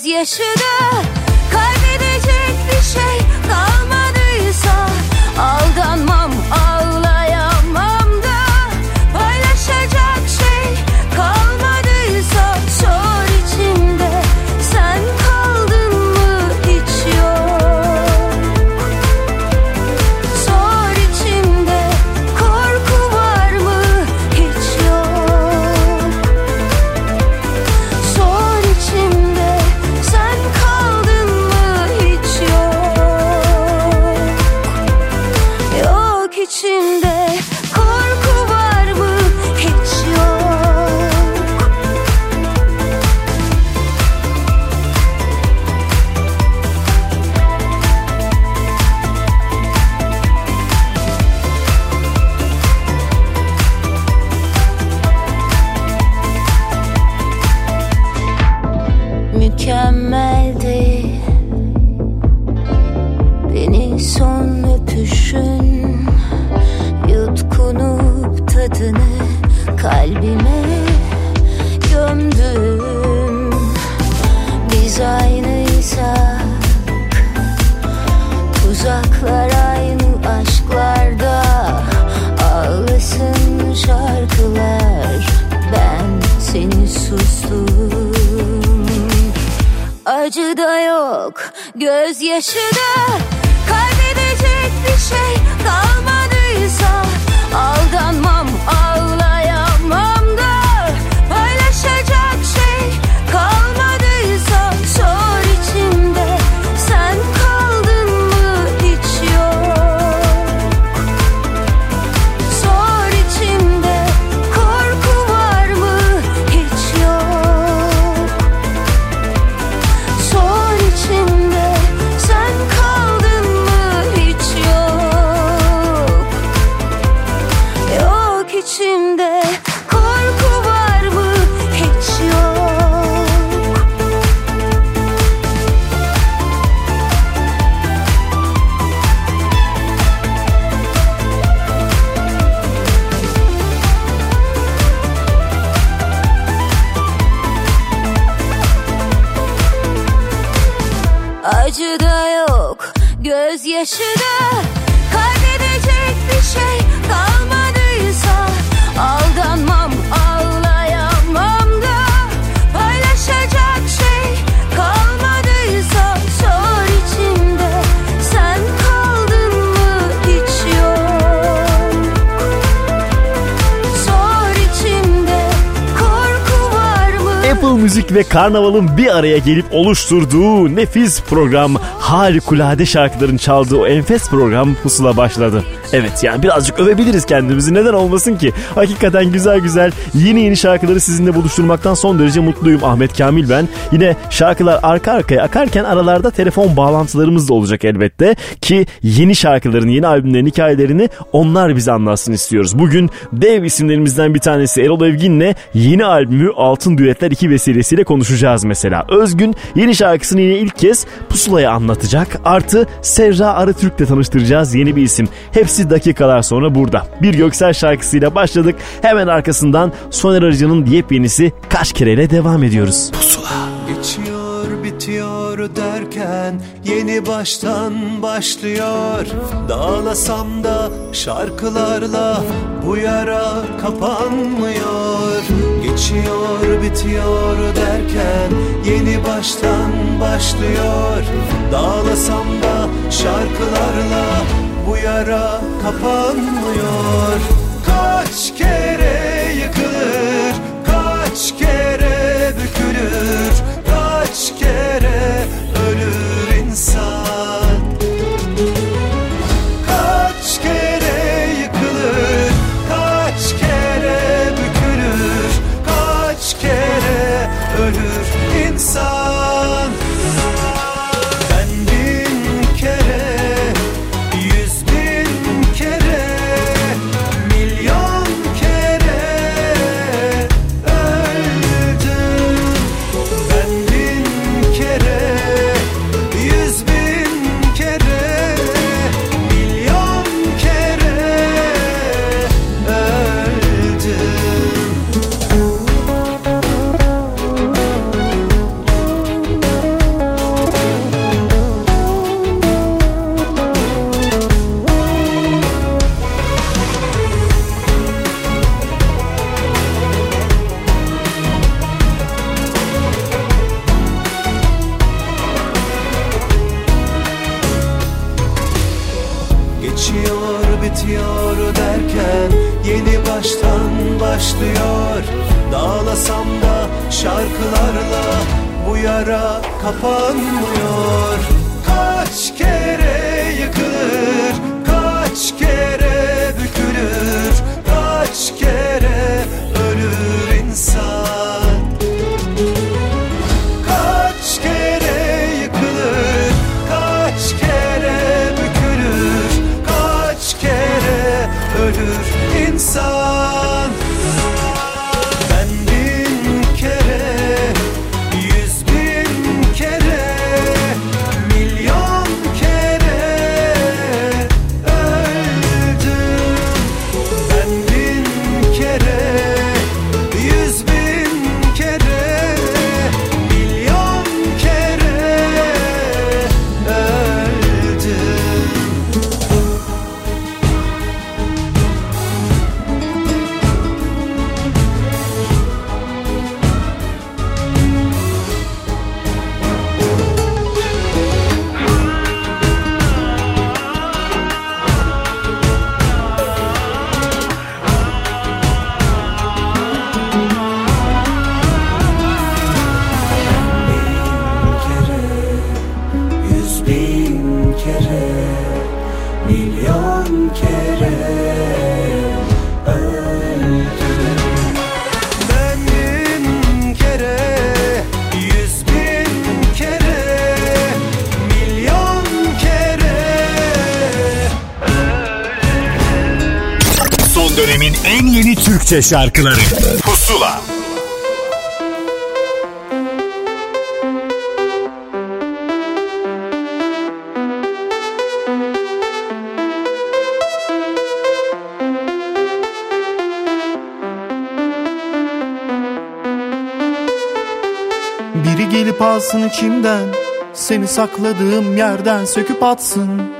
Cause you should Müzik ve Karnaval'ın bir araya gelip oluşturduğu nefis program harikulade şarkıların çaldığı o enfes program pusula başladı. Evet yani birazcık övebiliriz kendimizi neden olmasın ki? Hakikaten güzel güzel yeni yeni şarkıları sizinle buluşturmaktan son derece mutluyum Ahmet Kamil ben. Yine şarkılar arka arkaya akarken aralarda telefon bağlantılarımız da olacak elbette ki yeni şarkıların yeni albümlerin hikayelerini onlar bize anlatsın istiyoruz. Bugün dev isimlerimizden bir tanesi Erol Evgin'le yeni albümü Altın Düetler 2 vesilesiyle konuşacağız mesela. Özgün yeni şarkısını yine ilk kez Pusula'ya anlatacak. Artı Serra Arıtürk'le tanıştıracağız yeni bir isim. Hepsi dakikalar sonra burada. Bir Göksel şarkısıyla başladık. Hemen arkasından Soner Arıcı'nın yepyenisi Kaç Kere'yle devam ediyoruz. Pusula. Geçiyor bitiyor derken yeni baştan başlıyor Dağlasam da şarkılarla bu yara kapanmıyor Geçiyor bitiyor derken yeni baştan başlıyor Dağlasam da şarkılarla bu yara kapanmıyor. Kaç kere yıkılır, kaç kere bükülür Kaç kere yara kapanmıyor Türkçe şarkıları. Pusula. Biri gelip alsın içimden Seni sakladığım yerden söküp atsın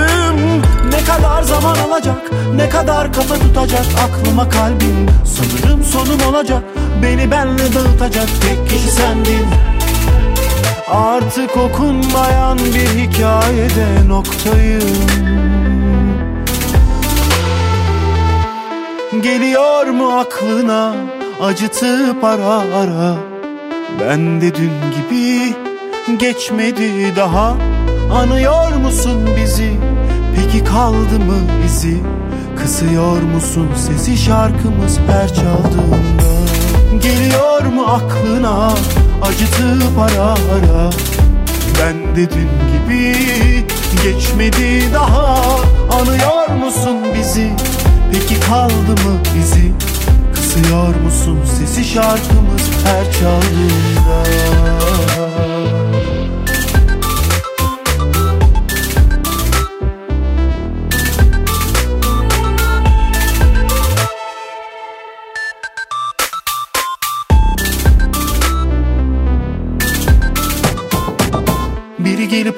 Ne kadar zaman alacak, ne kadar kafa tutacak Aklıma kalbim, sanırım sonum olacak Beni benle dağıtacak tek kişi sendin. Artık okunmayan bir hikayede noktayım. Geliyor mu aklına acıtıp ara ara? Ben de dün gibi geçmedi daha. Anıyor musun bizi kaldı mı izi Kısıyor musun sesi şarkımız her çaldığında? Geliyor mu aklına acıtıp ara ara? Ben de dün gibi geçmedi daha. Anıyor musun bizi? Peki kaldı mı izi Kısıyor musun sesi şarkımız her çaldığında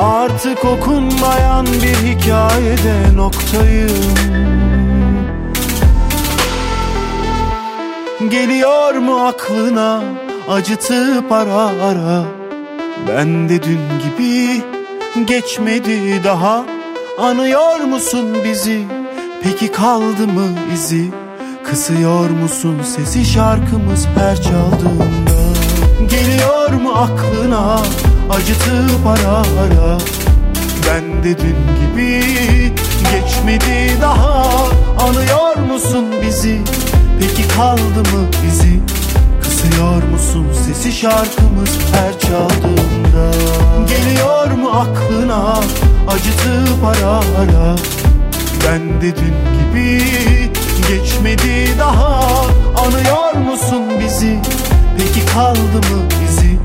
Artık okunmayan bir hikayede noktayım. Geliyor mu aklına acıtıp ara ara? Ben de dün gibi geçmedi daha. Anıyor musun bizi? Peki kaldı mı izi? Kısıyor musun sesi şarkımız her çaldığında? Geliyor mu aklına acıtıp ara ara. Ben de dün gibi geçmedi daha. Anıyor musun bizi? Peki kaldı mı izi Kısıyor musun sesi şarkımız her çaldığında? Geliyor mu aklına acıtıp ara ara? Ben de dün gibi geçmedi daha. Anıyor musun bizi? Peki kaldı mı izi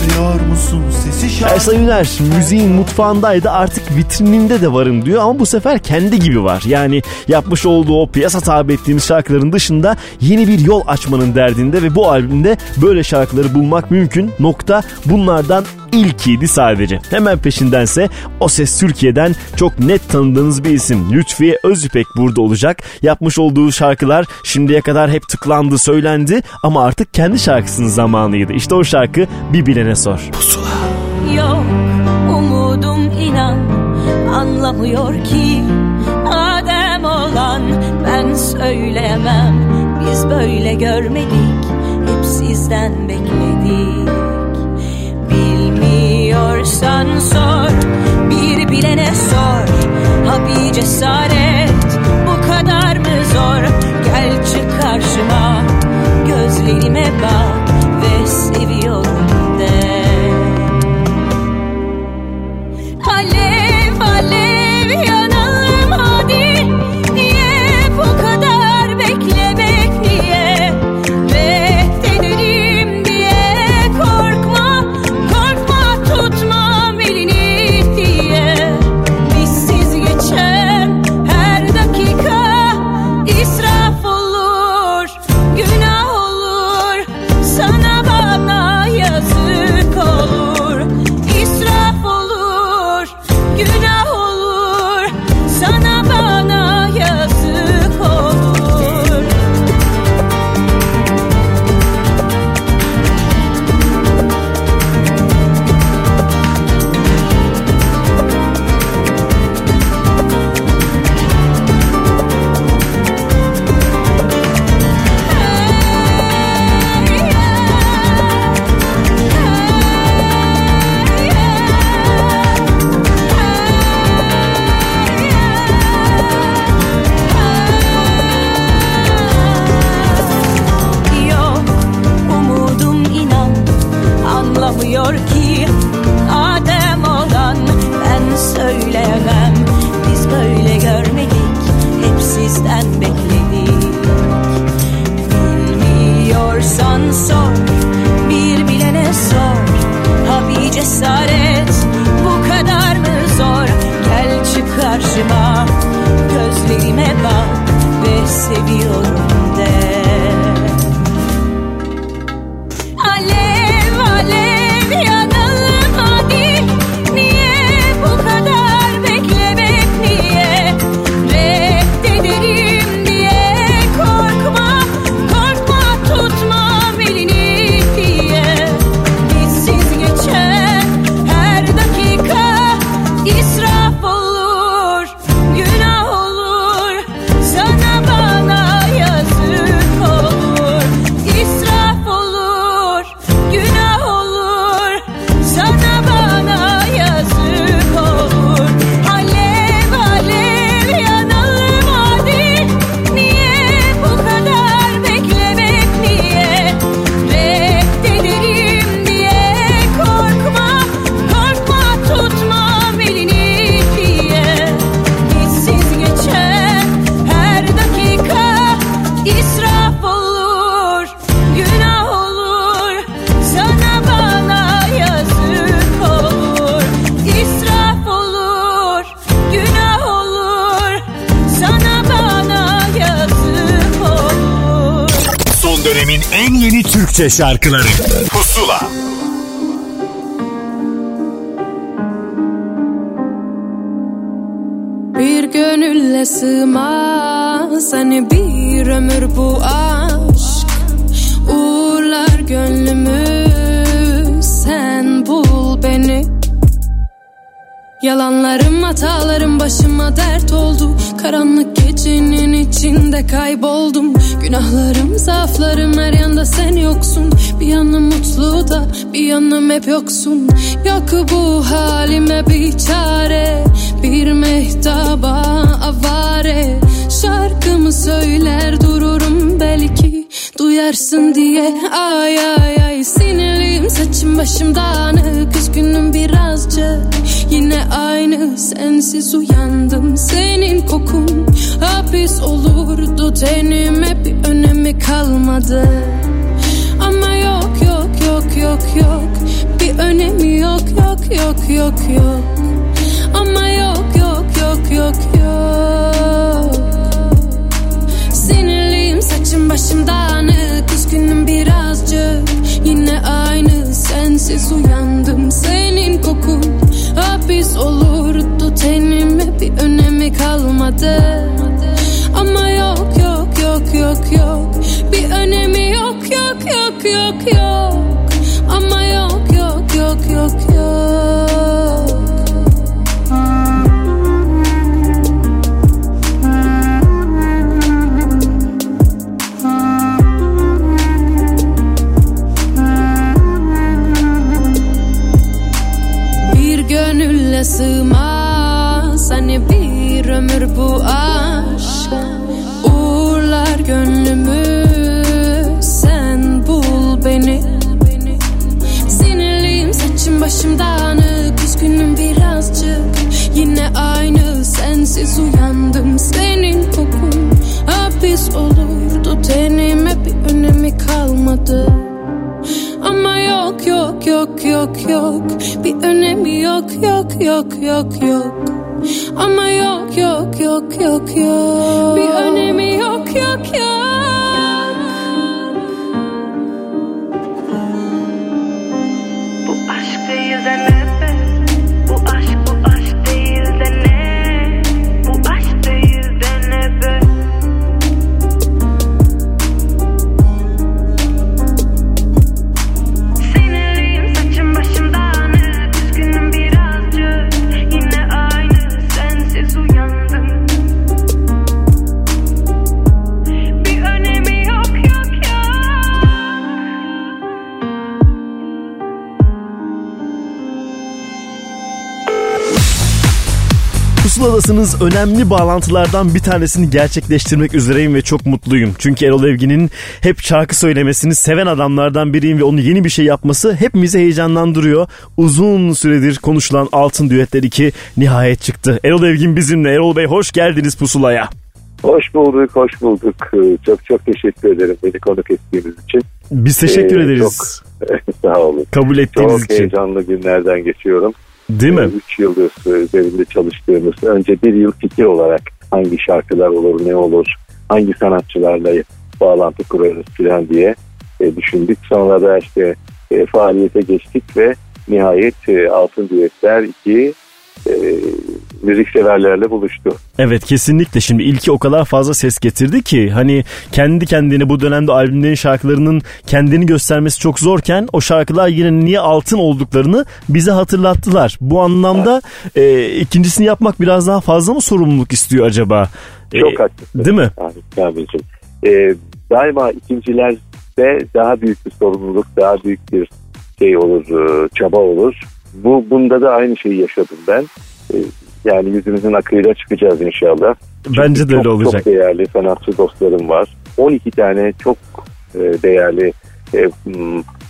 Kısıyor musun sesi şarkı Ersan Üner müziğin mutfağındaydı artık vitrininde de varım diyor ama bu sefer kendi gibi var. Yani yapmış olduğu o piyasa tabi ettiğimiz şarkıların dışında yeni bir yol açmanın derdinde ve bu albümde böyle şarkıları bulmak mümkün. Nokta bunlardan ilkiydi sadece. Hemen peşindense O Ses Türkiye'den çok net tanıdığınız bir isim Lütfiye Özüpek burada olacak. Yapmış olduğu şarkılar şimdiye kadar hep tıklandı söylendi ama artık kendi şarkısının zamanıydı. İşte o şarkı bir bilene sor. Yok umudum inan anlamıyor ki Adem olan ben söyleyemem Biz böyle görmedik hep sizden bekledik Bilmiyorsan sor bir bilene sor. Ha bir cesaret bu kadar mı zor? Gel çık karşıma gözlerime bak ve seviyorum karşıma gözlerime bak ve seviyorum Türkçe şarkıları. Pusula. Bir gönülle sığmaz hani bir ömür bu aşk. Uğurlar gönlümü sen bul beni. Yalanlarım hatalarım başıma dert oldu Karanlık gecenin içinde kayboldum. Günahlarım zaaflarım her yanda sen yoksun. Bir yanım mutlu da bir yanım hep yoksun. Yok bu halime bir çare Bir mehtaba avare. Şarkımı söyler dururum belki Duyarsın diye. Ay ay ay Sinirliyim saçım başım dağınık. Üzgünüm birazcık Yine aynı sensiz uyandım. Senin kokun hapis olurdu. Tenime bir önemi kalmadı. Ama yok yok yok yok yok. Bir önemi yok yok yok yok yok. Ama yok yok yok yok yok. Sinirliyim saçım başım dağınık. Üzgünüm birazcık. Yine aynı sensiz uyandım. Senin kokun hapis olurdu Tenime bir önemi kalmadı. Ama yok yok yok yok yok. Bir önemi yok yok yok yok yok. Ama yok yok yok yok yok başım dağınık Üzgünüm birazcık Yine aynı sensiz uyandım Senin kokun hapis olurdu Tenime bir önemi kalmadı ama yok yok yok yok yok Bir önemi yok yok yok yok yok Ama yok yok yok yok yok Bir önemi yok yok yok Pusuladasınız önemli bağlantılardan bir tanesini gerçekleştirmek üzereyim ve çok mutluyum. Çünkü Erol Evgin'in hep şarkı söylemesini seven adamlardan biriyim ve onu yeni bir şey yapması hepimizi heyecanlandırıyor. Uzun süredir konuşulan Altın Düetler 2 nihayet çıktı. Erol Evgin bizimle. Erol Bey hoş geldiniz Pusula'ya. Hoş bulduk, hoş bulduk. Ee, Çok çok teşekkür ederim beni konuk ettiğiniz için. Biz teşekkür Ee, ederiz. Sağ olun. Kabul ettiğiniz Çok için. heyecanlı günlerden geçiyorum. Değil mi? 3 yıldır üzerinde çalıştığımız, önce bir yıl fikir olarak hangi şarkılar olur, ne olur, hangi sanatçılarla bağlantı kurarız falan diye e, düşündük. Sonra da işte e, faaliyete geçtik ve nihayet e, Altın Düetler 2 e, müzikseverlerle buluştu. Evet kesinlikle şimdi ilki o kadar fazla ses getirdi ki hani kendi kendine bu dönemde albümlerin şarkılarının kendini göstermesi çok zorken o şarkılar yine niye altın olduklarını bize hatırlattılar. Bu anlamda e, ikincisini yapmak biraz daha fazla mı sorumluluk istiyor acaba? Çok E, haklısın. Değil mi? Kamil'cim. Ee, daima ikincilerde daha büyük bir sorumluluk, daha büyük bir şey olur, e, çaba olur. Bu Bunda da aynı şeyi yaşadım ben. Ee, yani yüzümüzün akıyla çıkacağız inşallah. Bence de çok, öyle olacak. Çok değerli sanatçı dostlarım var. 12 tane çok e, değerli e,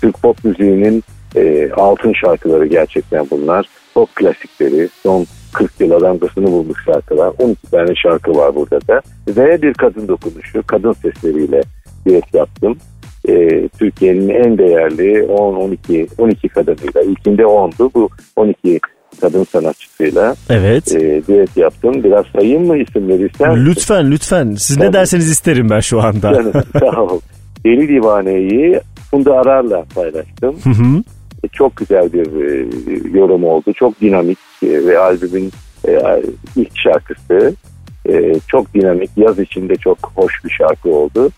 Türk pop müziğinin e, altın şarkıları gerçekten bunlar. Çok klasikleri, son 40 yıl adamgasını bulmuş şarkılar. 12 tane şarkı var burada da. Ve bir kadın dokunuşu, kadın sesleriyle düet yaptım. E, Türkiye'nin en değerli 10-12 12 kadınıyla. İlkinde 10'du. Bu 12 kadın sanatçısıyla Evet. e, düet yaptım. Biraz sayayım mı isimleri ister misin? Lütfen lütfen siz ne Tabii. derseniz isterim ben şu anda. Canım, sağ ol. Deli Divane'yi Funda Arar'la paylaştım. Hı hı. E, Çok güzel bir e, yorum oldu. Çok dinamik e, ve albümün e, ilk şarkısı. E, çok dinamik, yaz içinde çok hoş bir şarkı oldu.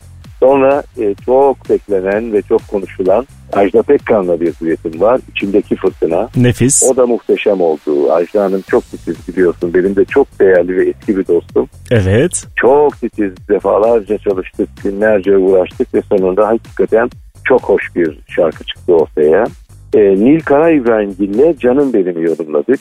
Sonra e, çok beklenen ve çok konuşulan Ajda Pekkan'la bir düetim var. İçimdeki Fırtına. Nefis. O da muhteşem oldu. Ajda Hanım çok titiz biliyorsun. Benim de çok değerli ve eski bir dostum. Evet. Çok titiz defalarca çalıştık, günlerce uğraştık ve sonunda hakikaten çok hoş bir şarkı çıktı ortaya. Ee, Nil Kara İbrahimgil'le Canım Benim'i yorumladık.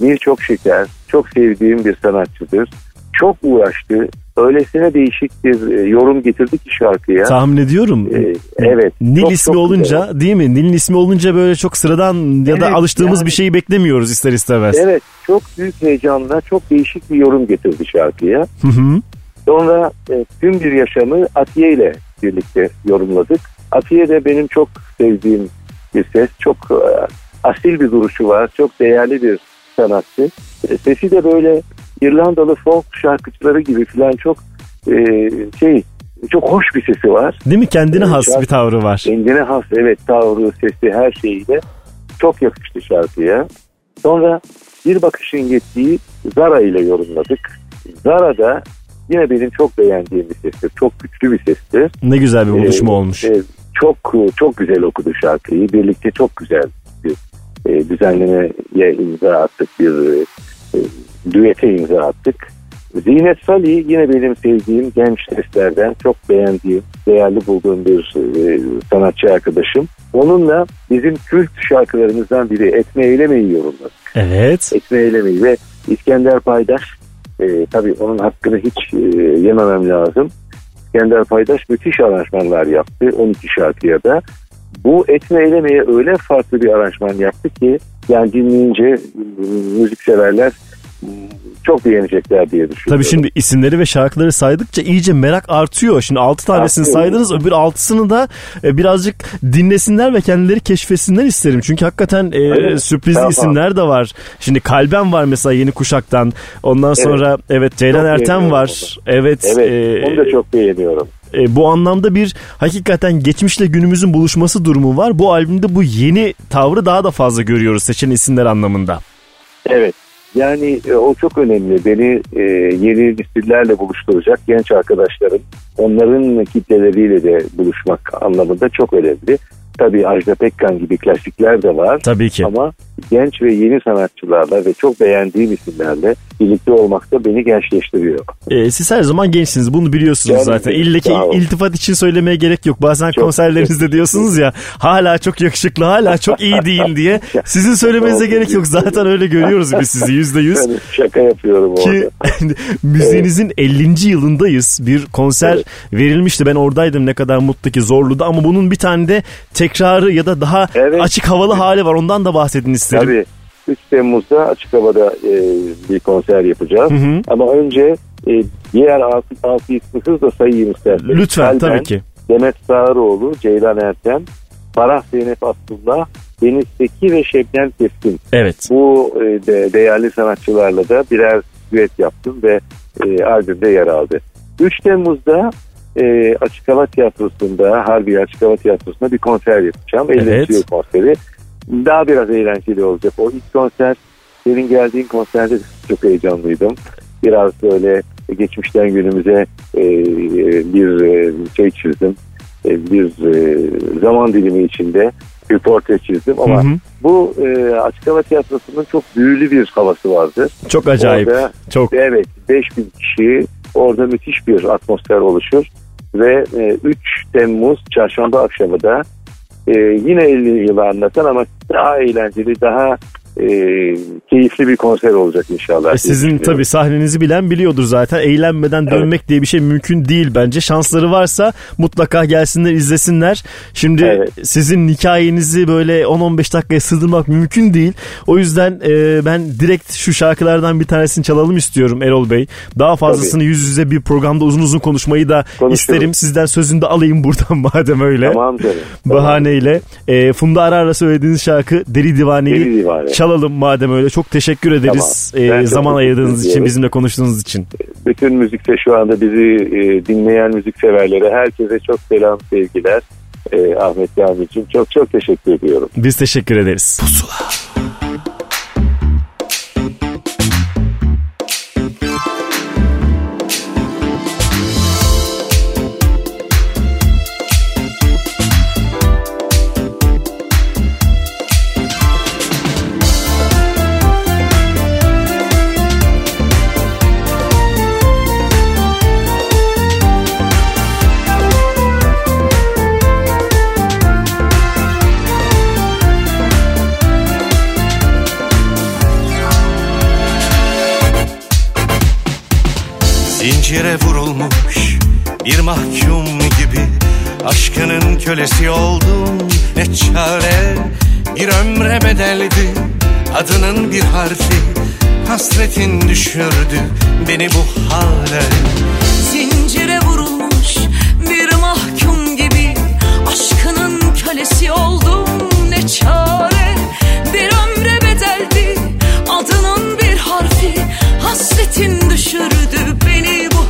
Nil çok şeker, çok sevdiğim bir sanatçıdır. Çok uğraştı. Öylesine değişik bir e, yorum getirdi ki şarkıya. Tahmin ediyorum. Ee, evet. Nil çok, ismi çok olunca güzel. değil mi? Nil'in ismi olunca böyle çok sıradan ya da Evet, alıştığımız yani- bir şeyi beklemiyoruz ister istemez. Evet çok büyük heyecanla çok değişik bir yorum getirdi şarkıya. Hı hı. Sonra e, tüm bir yaşamı Atiye ile birlikte yorumladık. Atiye de benim çok sevdiğim bir ses. Çok e, asil bir duruşu var. Çok değerli bir sanatçı. E, sesi de böyle İrlandalı folk şarkıcıları gibi falan çok e, şey çok hoş bir sesi var. Değil mi? Kendine Evet, has şarkı- bir tavrı var. Kendine has evet tavrı, sesi her şeyiyle çok yakıştı şarkıya. Sonra bir bakışın yettiği Zara ile yorumladık. Zara da yine benim çok beğendiğim bir sestir. Çok güçlü bir sestir. Ne güzel bir buluşma Ee, olmuş. e, çok çok güzel okudu şarkıyı. Birlikte çok güzel bir e, düzenlemeye imza attık. Bir e, e, düete imza attık. Zinet Salih yine benim sevdiğim genç seslerden çok beğendiğim, değerli bulduğum bir e, sanatçı arkadaşım. Onunla bizim kült şarkılarımızdan biri Etme Eylemeyi yorumladık. Evet. Etme Eylemeyi ve İskender Paydaş e, tabii onun hakkını hiç e, yememem lazım. İskender Paydaş müthiş aranjmanlar yaptı 12 şarkıya da. Bu Etme Eyleme'ye öyle farklı bir aranjman yaptı ki yani dinleyince e, müzik severler çok beğenecekler diye düşünüyorum. Tabii şimdi isimleri ve şarkıları saydıkça iyice merak artıyor. Şimdi 6 tanesini Artıyor. saydınız öbür 6'sını da e, birazcık dinlesinler ve kendileri keşfetsinler isterim. Çünkü hakikaten e, Evet, sürpriz tamam. isimler de var. Şimdi Kalben var mesela yeni kuşaktan. Ondan sonra evet Ceylan Çok Ertem var. Evet. Evet e, onu da çok beğeniyorum. e, bu anlamda bir hakikaten geçmişle günümüzün buluşması durumu var. Bu albümde bu yeni tavrı daha da fazla görüyoruz seçen isimler anlamında. Evet. Yani e, o çok önemli. Beni e, yeni nesillerle buluşturacak genç arkadaşlarım. Onların kitleleriyle de buluşmak anlamında çok önemli. Tabii Ajda Pekkan gibi klasikler de var. Tabii ki. Ama genç ve yeni sanatçılarla ve çok beğendiğim isimlerle birlikte olmak da beni gençleştiriyor. E, siz her zaman gençsiniz bunu biliyorsunuz Yani, zaten. İlle ki sağ ol. iltifat için söylemeye gerek yok. Bazen Çok- konserlerinizde diyorsunuz ya hala çok yakışıklı hala çok iyi değil diye. Sizin söylemenize gerek yok. Zaten öyle görüyoruz biz sizi yüzde yüz. Yani şaka yapıyorum Ki orada. müziğinizin 50. yılındayız. Bir konser Evet. verilmişti. Ben oradaydım ne kadar mutlu ki Zorlu'da ama bunun bir tane de tekrarı ya da daha Evet. açık havalı hali var. Ondan da bahsedin isterim. Tabii 3 Temmuz'da açık havada e, bir konser yapacağız. Hı hı. Ama önce e, diğer altı, altı ismi da sayayım isterseniz. Lütfen Kalben, tabii ki. Demet Sağıroğlu, Ceylan Ertem, Farah Zeynep Abdullah, Deniz Seki ve Şebnem Keskin. Evet. Bu e, de, değerli sanatçılarla da birer düet yaptım ve e, albümde yer aldı. 3 Temmuz'da e, Açık Hava Tiyatrosu'nda, Harbiye Açık Hava Tiyatrosu'nda bir konser yapacağım. Evet. 50. yıl konseri. Daha biraz eğlenceli olacak. O ilk konser, senin geldiğin konserde çok heyecanlıydım. Biraz böyle geçmişten günümüze e, bir e, şey çizdim. E, bir e, zaman dilimi içinde bir portre çizdim ama Hı hı. bu e, Açık Hava Tiyatrosu'nun çok büyülü bir havası vardır. Çok acayip. Orada, Çok. Evet 5000 kişi orada müthiş bir atmosfer oluşur. Ve e, 3 Temmuz çarşamba akşamı da e, yine 50 yılı anlatan ama daha eğlenceli, daha e, keyifli bir konser olacak inşallah. E, Sizin tabii sahnenizi bilen biliyordur zaten. Eğlenmeden Evet. dönmek diye bir şey mümkün değil bence. Şansları varsa mutlaka gelsinler izlesinler. Şimdi Evet. sizin hikayenizi böyle 10-15 dakikaya sığdırmak mümkün değil. O yüzden e, ben direkt şu şarkılardan bir tanesini çalalım istiyorum Erol Bey. Daha fazlasını yüz yüze bir programda uzun uzun konuşmayı da isterim. Sizden sözünü de alayım buradan madem öyle. Tamam canım. Tamam. Bahaneyle. E, Funda Arar'la söylediğiniz şarkı Deli Divane'yi Deli Divane. Çalalım madem öyle. Çok teşekkür ederiz Tamam. e, Ben zaman ayırdığınız için, ediyorum. bizimle konuştuğunuz için. Bütün müzikte şu anda bizi e, dinleyen müzikseverlere herkese çok selam sevgiler. e, Ahmet Kamil'cim. Çok çok teşekkür ediyorum. Biz teşekkür ederiz. Zincire mahkum gibi Aşkının kölesi oldum ne çare Bir ömre bedeldi adının bir harfi Hasretin düşürdü beni bu hale. Zincire vurulmuş bir mahkum gibi Aşkının kölesi oldum ne çare Bir ömre bedeldi adının bir harfi Hasretin düşürdü beni bu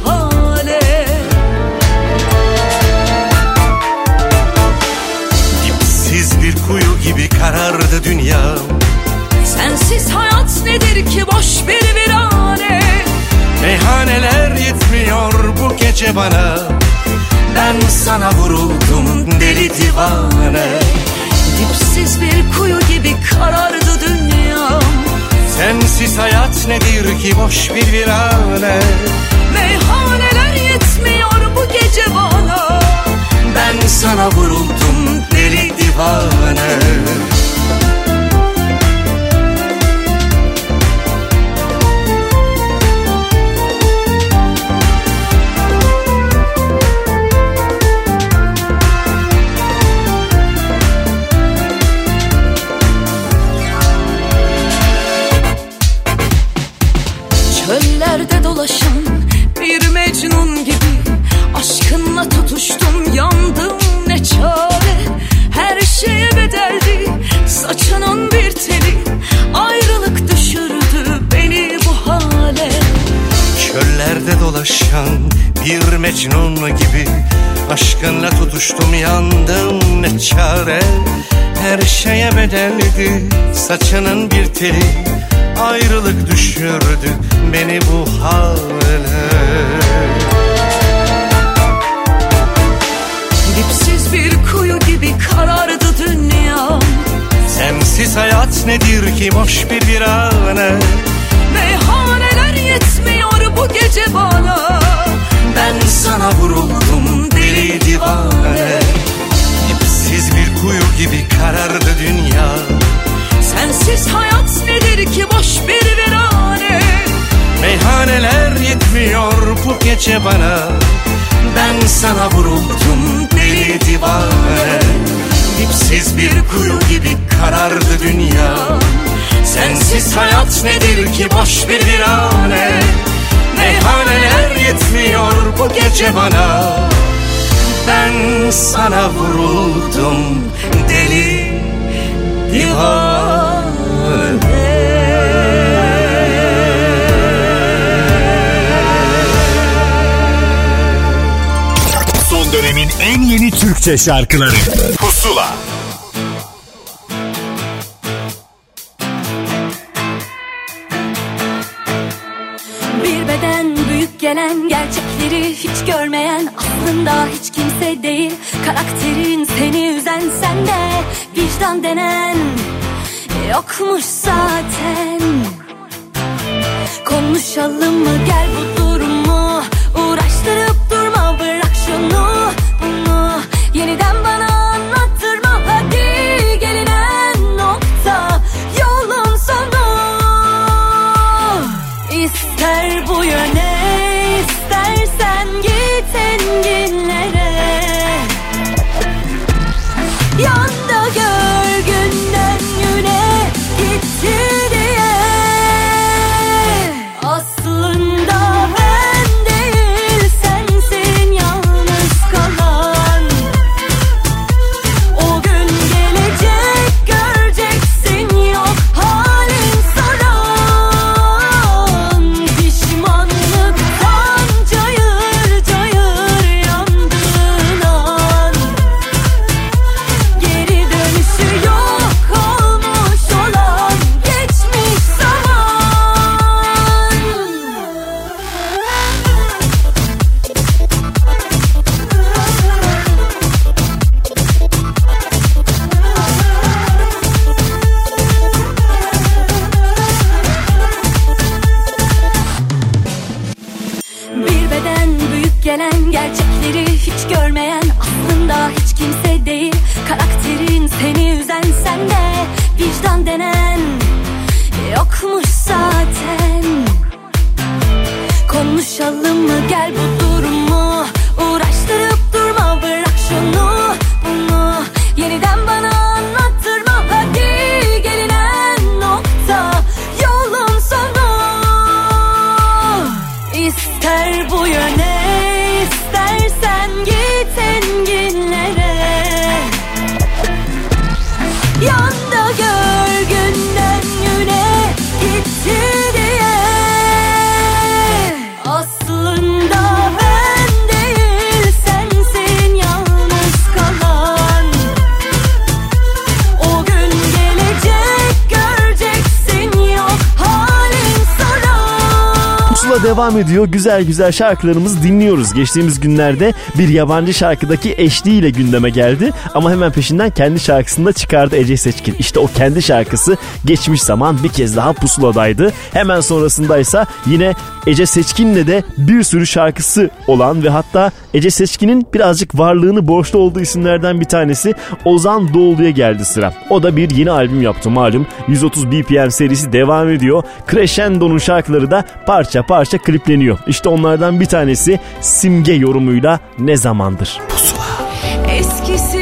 bana. Ben sana vuruldum deli divane. Dipsiz bir kuyu gibi karardı dünyam. Sensiz hayat nedir ki boş bir virane? Meyhaneler yetmiyor bu gece bana. Ben sana vuruldum deli divane Aşkınla tutuştum yandım ne çare? Her şeye bedeldi saçının bir teli. Ayrılık düşürdü beni bu hale. Dipsiz bir kuyu gibi karardı dünyam Sensiz hayat nedir ki? Boş bir virane Meyhaneler yetmiyor bu gece bana. Ben sana vuruldum deli divane Dipsiz bir kuyu gibi karardı dünya. Sensiz hayat nedir ki boş bir virane Meyhaneler yetmiyor bu gece bana. Ben sana vuruldum deli divane. Dipsiz bir kuyu gibi karardı dünya. Sensiz hayat nedir ki boş bir virane Meyhaneler yetmiyor bu gece bana Ben sana vuruldum deli Son dönemin en yeni Türkçe şarkıları. Pusula. Bir beden büyük gelen gerçekleri hiç görmeyen aslında hiç kimse değil karakterin seni üzen sende. Vicdan denen yokmuş zaten. Konuşalım mı? Gel bu durumu güzel güzel şarkılarımızı dinliyoruz. Geçtiğimiz günlerde bir yabancı şarkıdaki eşliğiyle gündeme geldi ama hemen peşinden kendi şarkısını da çıkardı Ece Seçkin. İşte o kendi şarkısı geçmiş zaman bir kez daha pusuladaydı. Hemen sonrasındaysa yine Ece Seçkin'le de bir sürü şarkısı olan ve hatta Ece Seçkin'in birazcık varlığını borçlu olduğu isimlerden bir tanesi Ozan Doğulu'ya geldi sıra. O da bir yeni albüm yaptı malum. 130 BPM serisi devam ediyor. Crescendo'nun şarkıları da parça parça klipleniyor. İşte onlardan bir tanesi simge yorumuyla ne zamandır? Pusula. Eskisi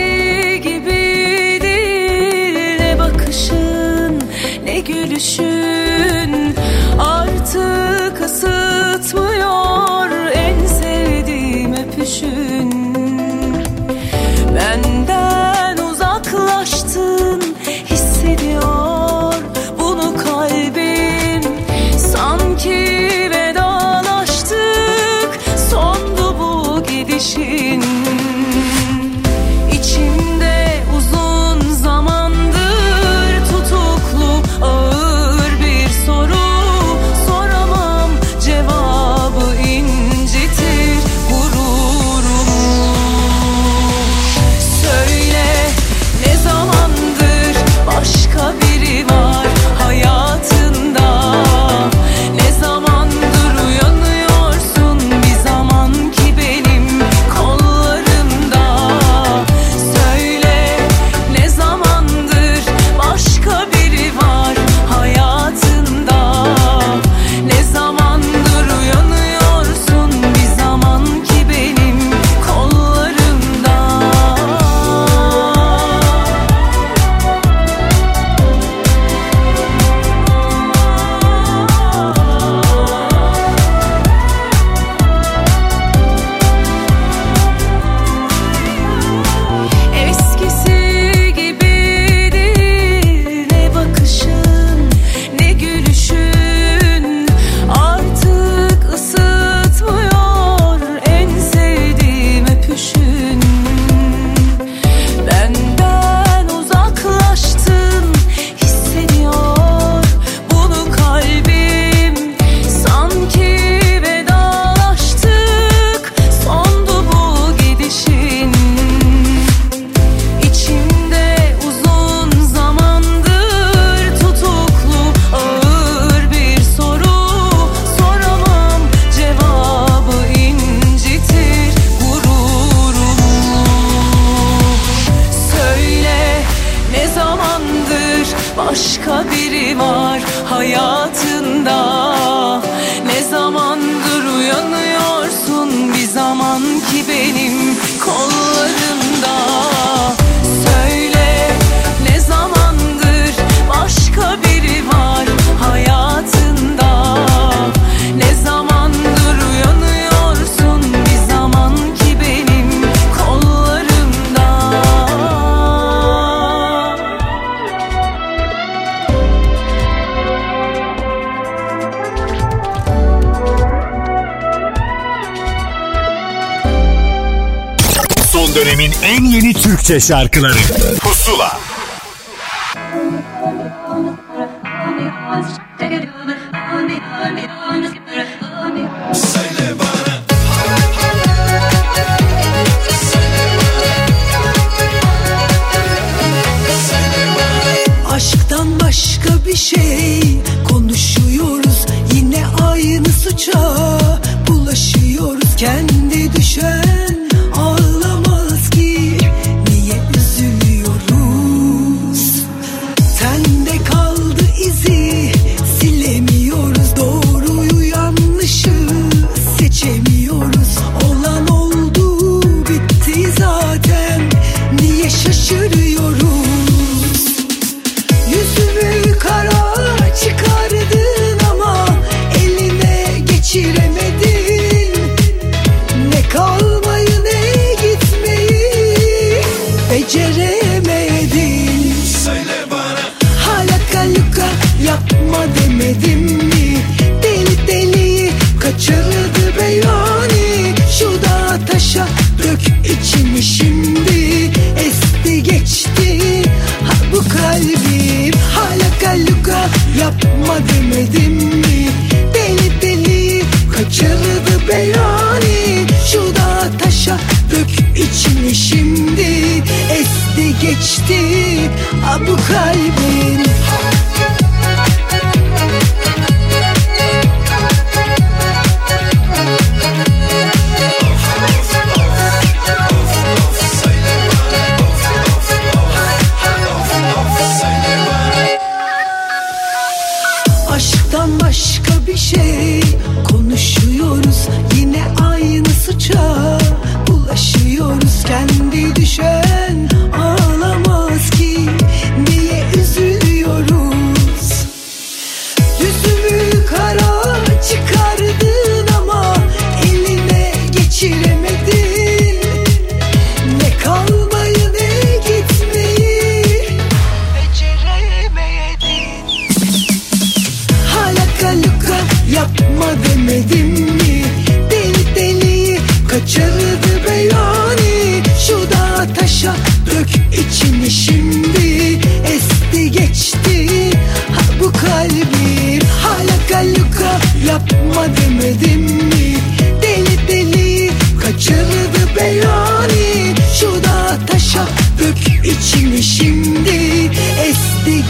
Türkçe şarkıları.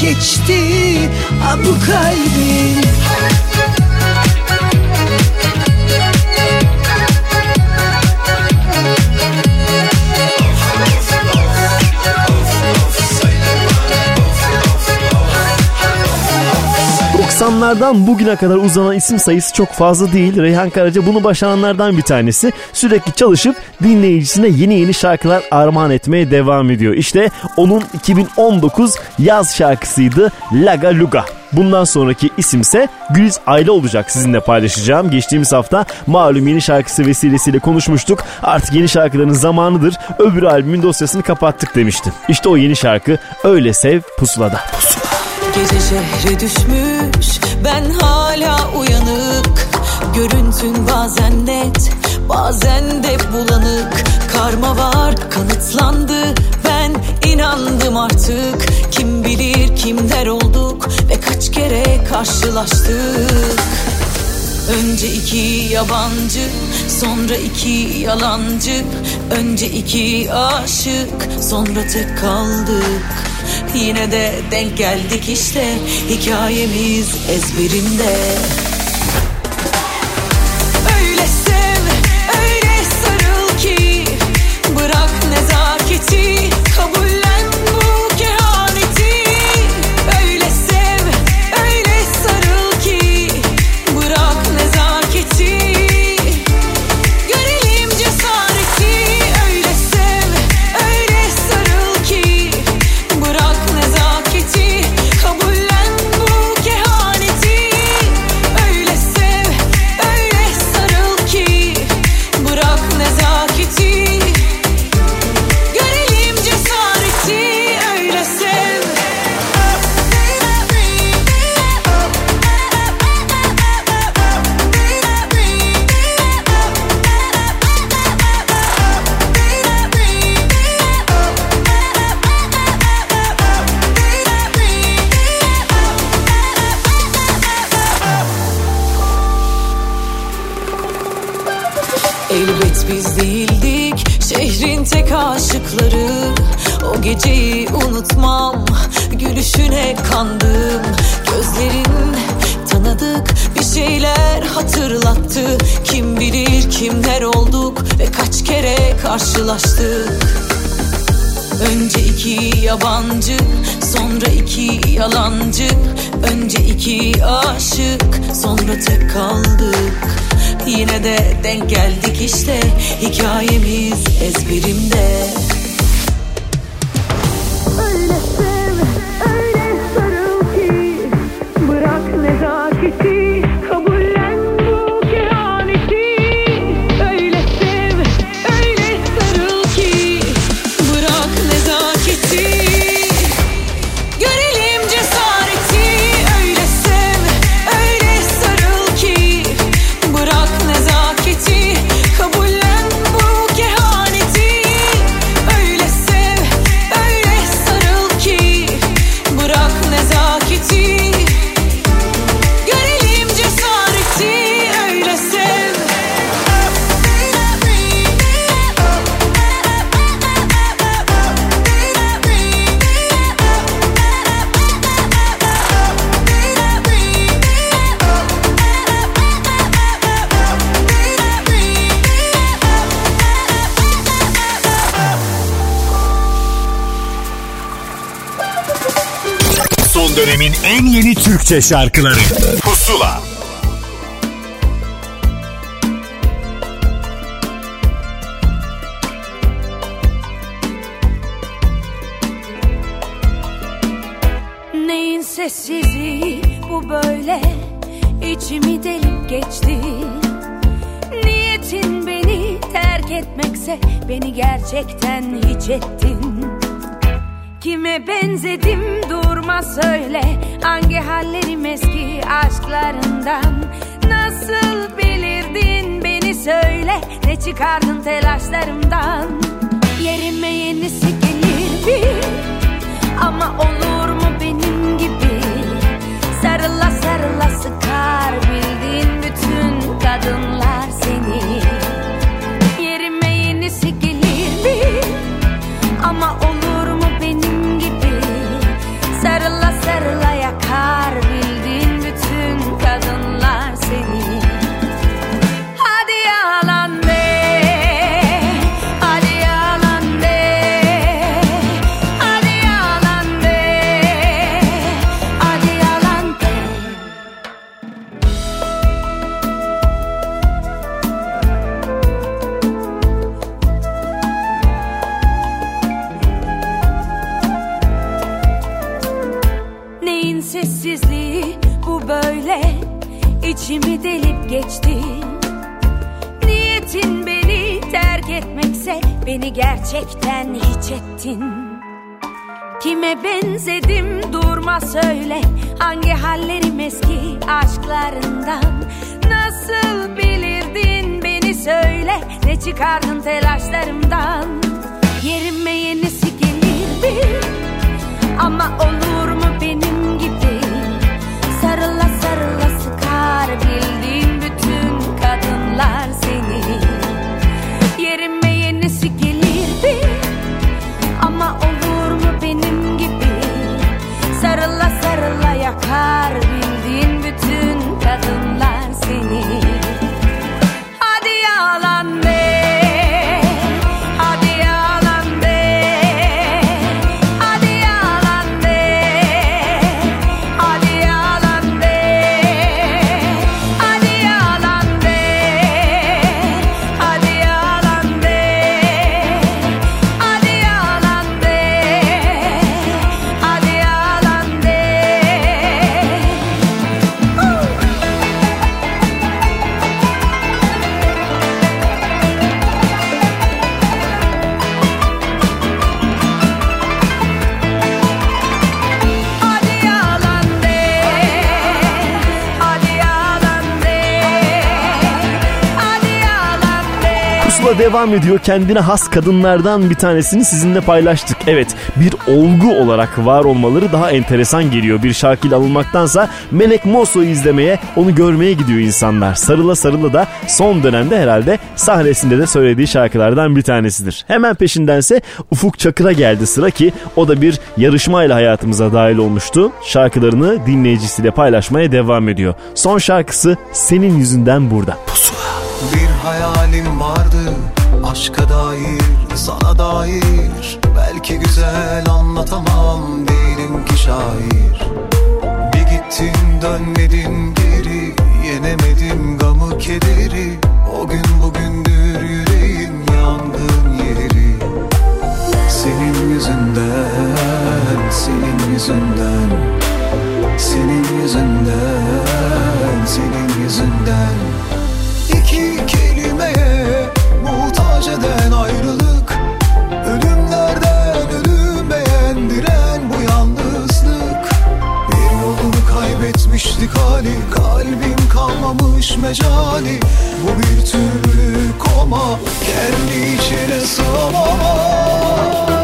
Geçti ha bu kalbim 90'lardan bugüne kadar uzanan isim sayısı çok fazla değil. Reyhan Karaca bunu başaranlardan bir tanesi. Sürekli çalışıp dinleyicisine yeni yeni şarkılar armağan etmeye devam ediyor. İşte onun 2019 yaz şarkısıydı Laga Luga. Bundan sonraki isimse Güliz Ayla olacak sizinle paylaşacağım. Geçtiğimiz hafta malum yeni şarkısı vesilesiyle konuşmuştuk. Artık yeni şarkıların zamanıdır. Öbür albümün dosyasını kapattık demişti. İşte o yeni şarkı Öyle Sev Pusula'da. Gece şehre düşmüş ben hala uyanık. Görüntün bazen net bazen de bulanık. Karma var kanıtlandı ben inandım artık. Kim bilir kimler olduk ve kaç kere karşılaştık. Önce iki yabancı sonra iki yalancı. Önce iki aşık sonra tek kaldık Yine de denk geldik işte. Hikayemiz ezberimde hatırlattı Kim bilir kimler olduk ve kaç kere karşılaştık. Önce iki yabancı sonra iki yalancı. Önce iki aşık sonra tek kaldık. Yine de denk geldik işte hikayemiz ezberimde dönemin en yeni Türkçe şarkıları. Pusula. Neyin sessizliği bu böyle? İçimi delip geçti. Niyetin beni terk etmekse beni gerçekten hiç ettin Kime benzedim durma söyle. Hangi hallerim eski aşklarından? Nasıl bilirdin beni söyle. Ne çıkardın telaşlarımdan? Yerime yenisi gelir bir Ama olur mu benim gibi? Sarıla sarıla sıkar bildiğin bütün kadınlar seni gerçekten hiç ettin. Kime benzedim durma söyle. Hangi hallerim eski aşklarından? Nasıl bilirdin beni söyle. Ne çıkardın telaşlarımdan? Yerime yenisi gelirdi. Ama olur mu benim gibi? Sarıla sarıla sıkar bildiğin bütün kadınlar seni Sarıla yakar bildiğin bütün kadınlar seni devam ediyor. Kendine has kadınlardan bir tanesini sizinle paylaştık. Evet bir olgu olarak var olmaları daha enteresan geliyor. Bir şarkıyla alınmaktansa Melek Mosso'yu izlemeye, onu görmeye gidiyor insanlar. Sarıla Sarıla da son dönemde herhalde sahnesinde de söylediği şarkılardan bir tanesidir. Hemen peşindense Ufuk Çakır'a geldi sıra ki o da bir yarışmayla hayatımıza dahil olmuştu. Şarkılarını dinleyicisiyle paylaşmaya devam ediyor. Son şarkısı Senin Yüzünden Burada. Bir hayalim vardı aşka dair sana dair Belki güzel anlatamam değilim ki şair. Bir gittin dönmedin geri yenemedim gamı kederi. O gün bugündür yüreğim yangın yeri. Senin yüzünden, senin yüzünden Senin yüzünden, senin yüzünden. İki kalmamış mecali. Bu bir türlü koma Kendi içine sığamam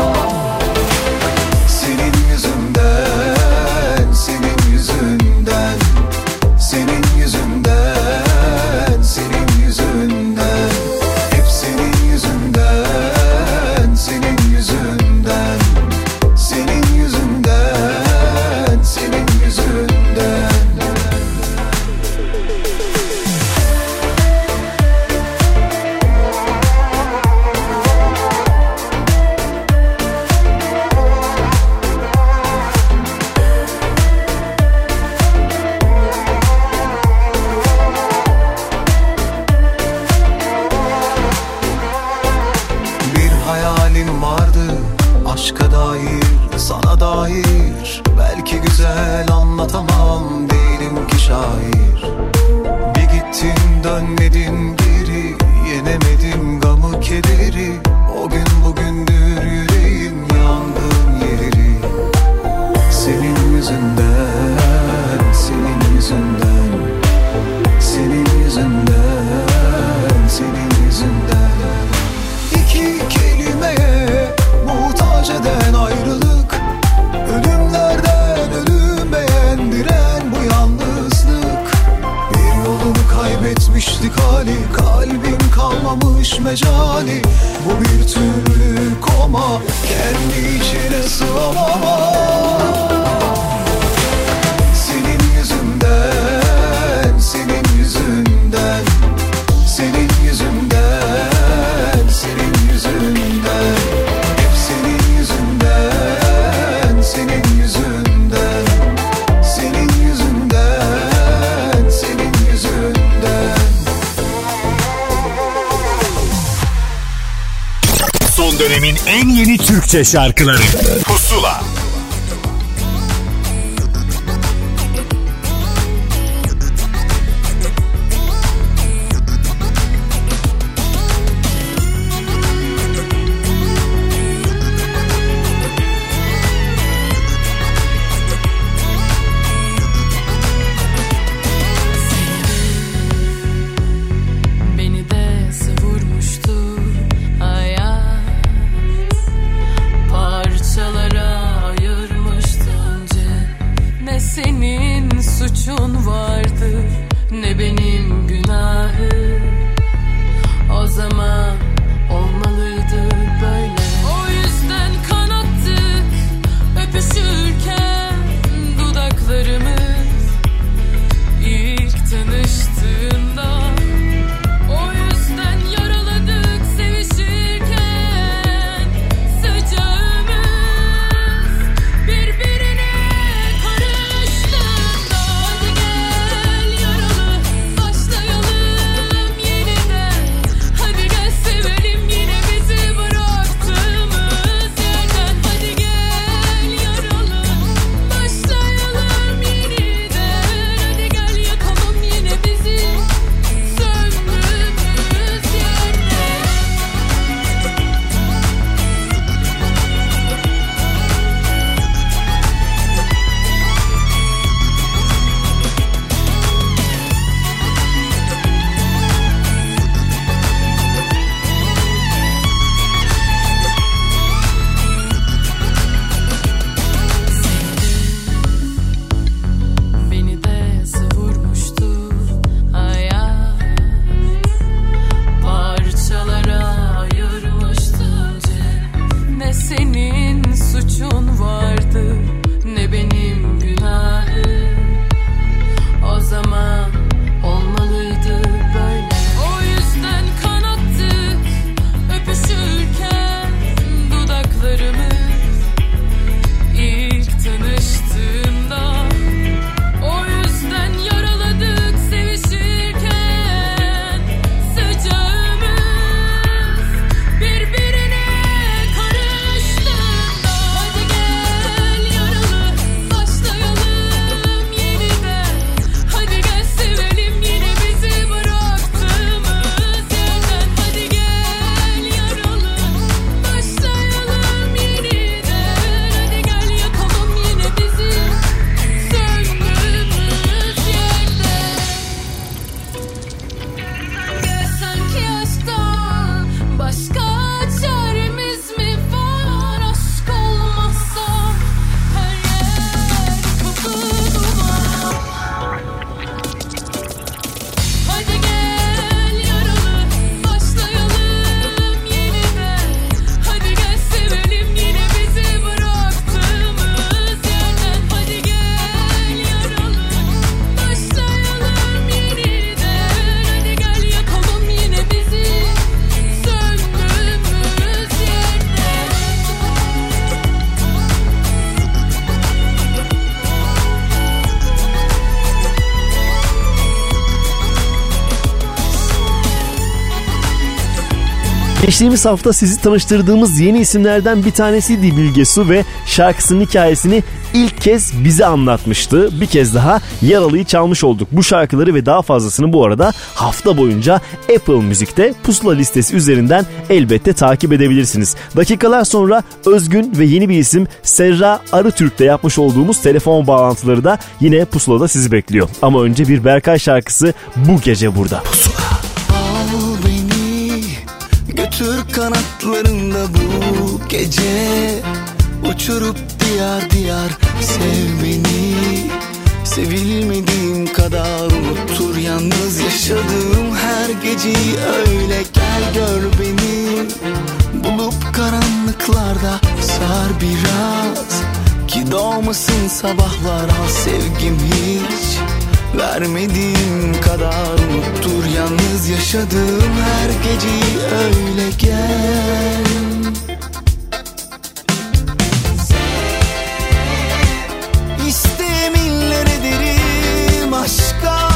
Türkçe şarkıları Geçtiğimiz hafta sizi tanıştırdığımız yeni isimlerden bir tanesiydi Bilge Su ve şarkısının hikayesini ilk kez bize anlatmıştı. Bir kez daha Yaralı'yı çalmış olduk. Bu şarkıları ve daha fazlasını bu arada hafta boyunca Apple Müzik'te pusula listesi üzerinden elbette takip edebilirsiniz. Dakikalar sonra Özgün ve yeni bir isim Serra Arıtürk'te yapmış olduğumuz telefon bağlantıları da yine pusulada sizi bekliyor. Ama önce bir Berkay şarkısı bu gece burada. Beni götür kanatlarında bu gece Uçurup diyar diyar sev beni. Sevilmediğim kadar unuttur yalnız yaşadığım her geceyi öyle. Gel gör beni. Bulup karanlıklarda sar biraz. Ki doğmasın sabahlar al sevgim hiç Vermediğim kadar unuttur yalnız yaşadığım her geceyi öyle gel. İsteminler ederim aşka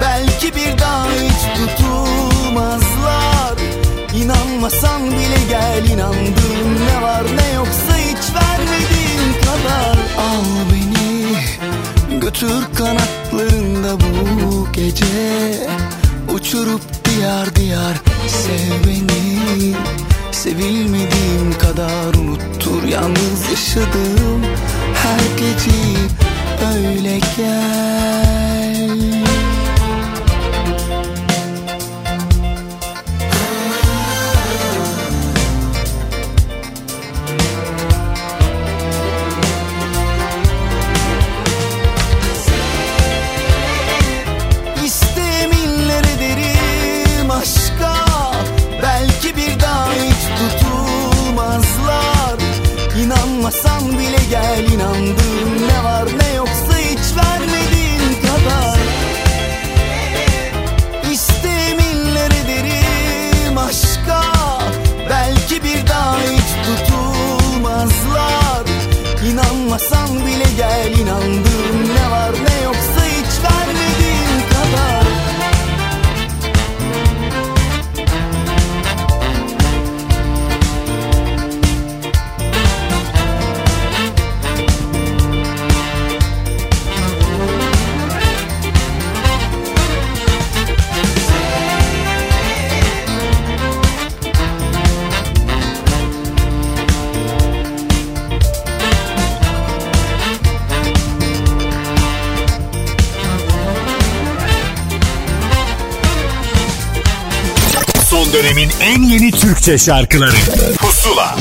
Belki bir daha hiç tutulmazlar İnanmasan bile gel inandığım ne var ne yoksa hiç vermediğin kadar. Al beni götür bu gece Uçurup diyar diyar sev beni. Sevilmediğim kadar unuttur yalnız yaşadığım her geceyi öyle gel en yeni Türkçe şarkıları. Pusula.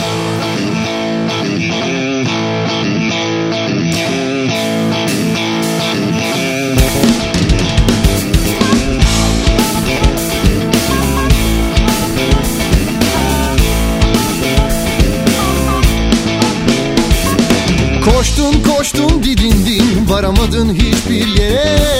Koştun koştun didindin. Varamadın hiçbir yere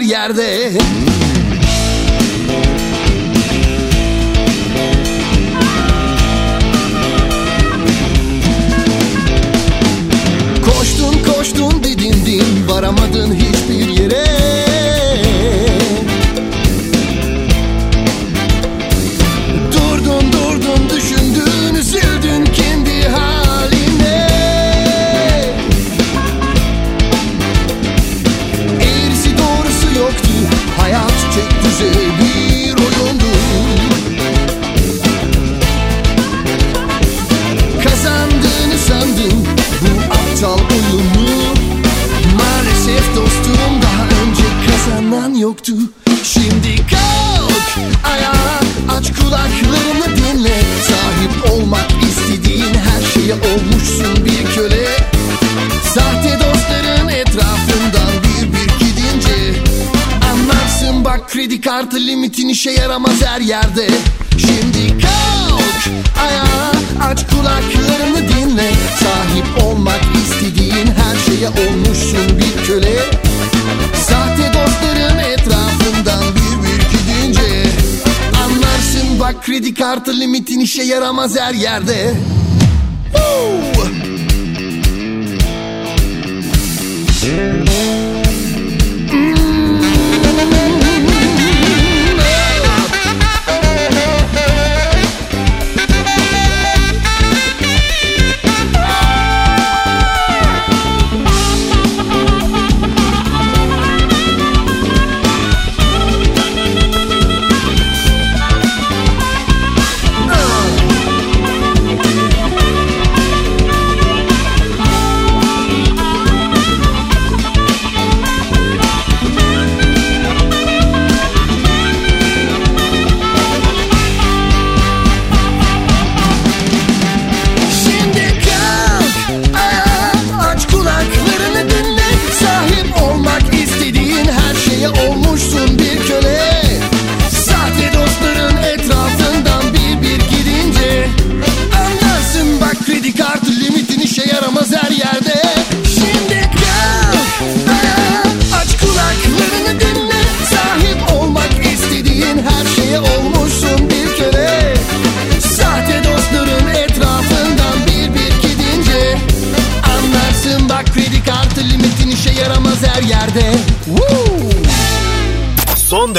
yaramaz her kartı limitin işe yaramaz her yerde. Şimdi kalk ayağa aç kulaklarını dinle. Sahip olmak istediğin her şeye olmuşsun bir köle. Sahte dostların etrafından bir bir gidince Anlarsın bak kredi kartı limitin işe yaramaz her yerde. Woo!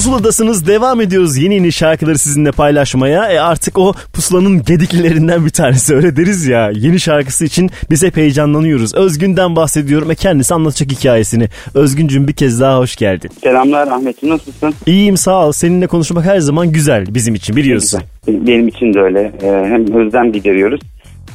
Pusuladasınız devam ediyoruz yeni yeni şarkıları sizinle paylaşmaya. E artık o pusulanın gediklilerinden bir tanesi öyle deriz ya. Yeni şarkısı için biz hep heyecanlanıyoruz. Özgün'den bahsediyorum ve kendisi anlatacak hikayesini. Özgüncüm bir kez daha hoş geldin. Selamlar Ahmetciğim nasılsın? İyiyim sağ ol. Seninle konuşmak her zaman güzel bizim için biliyorsun. Benim için de öyle. Ee, hem özlem gideriyoruz.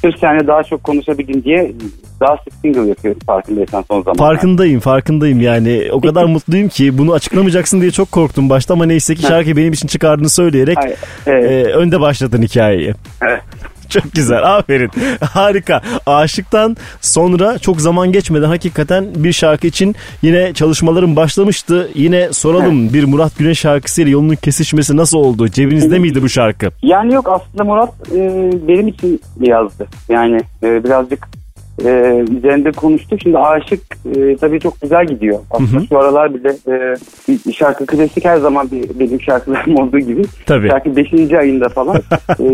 Sırf seninle daha çok konuşabildim diye daha sık single yapıyoruz farkındaysan son zamanlarda. Farkındayım farkındayım yani o kadar mutluyum ki bunu açıklamayacaksın diye çok korktum başta ama neyse ki şarkı benim için çıkardığını söyleyerek Ay, evet. e, önde başladın hikayeyi. Evet. Çok güzel aferin. Harika. Aşıktan sonra çok zaman geçmeden hakikaten bir şarkı için yine çalışmalarım başlamıştı. Yine soralım bir Murat Güneş şarkısıyla yolunun kesişmesi nasıl oldu? Cebinizde miydi bu şarkı? Yani yok aslında Murat e, benim için yazdı. Yani e, birazcık e, üzerinde konuştuk. Şimdi aşık e, tabii çok güzel gidiyor. Aslında şu aralar bile e, bir şarkı klasik her zaman bir, benim şarkılarım olduğu gibi. Tabii. Şarkı 5. ayında falan e,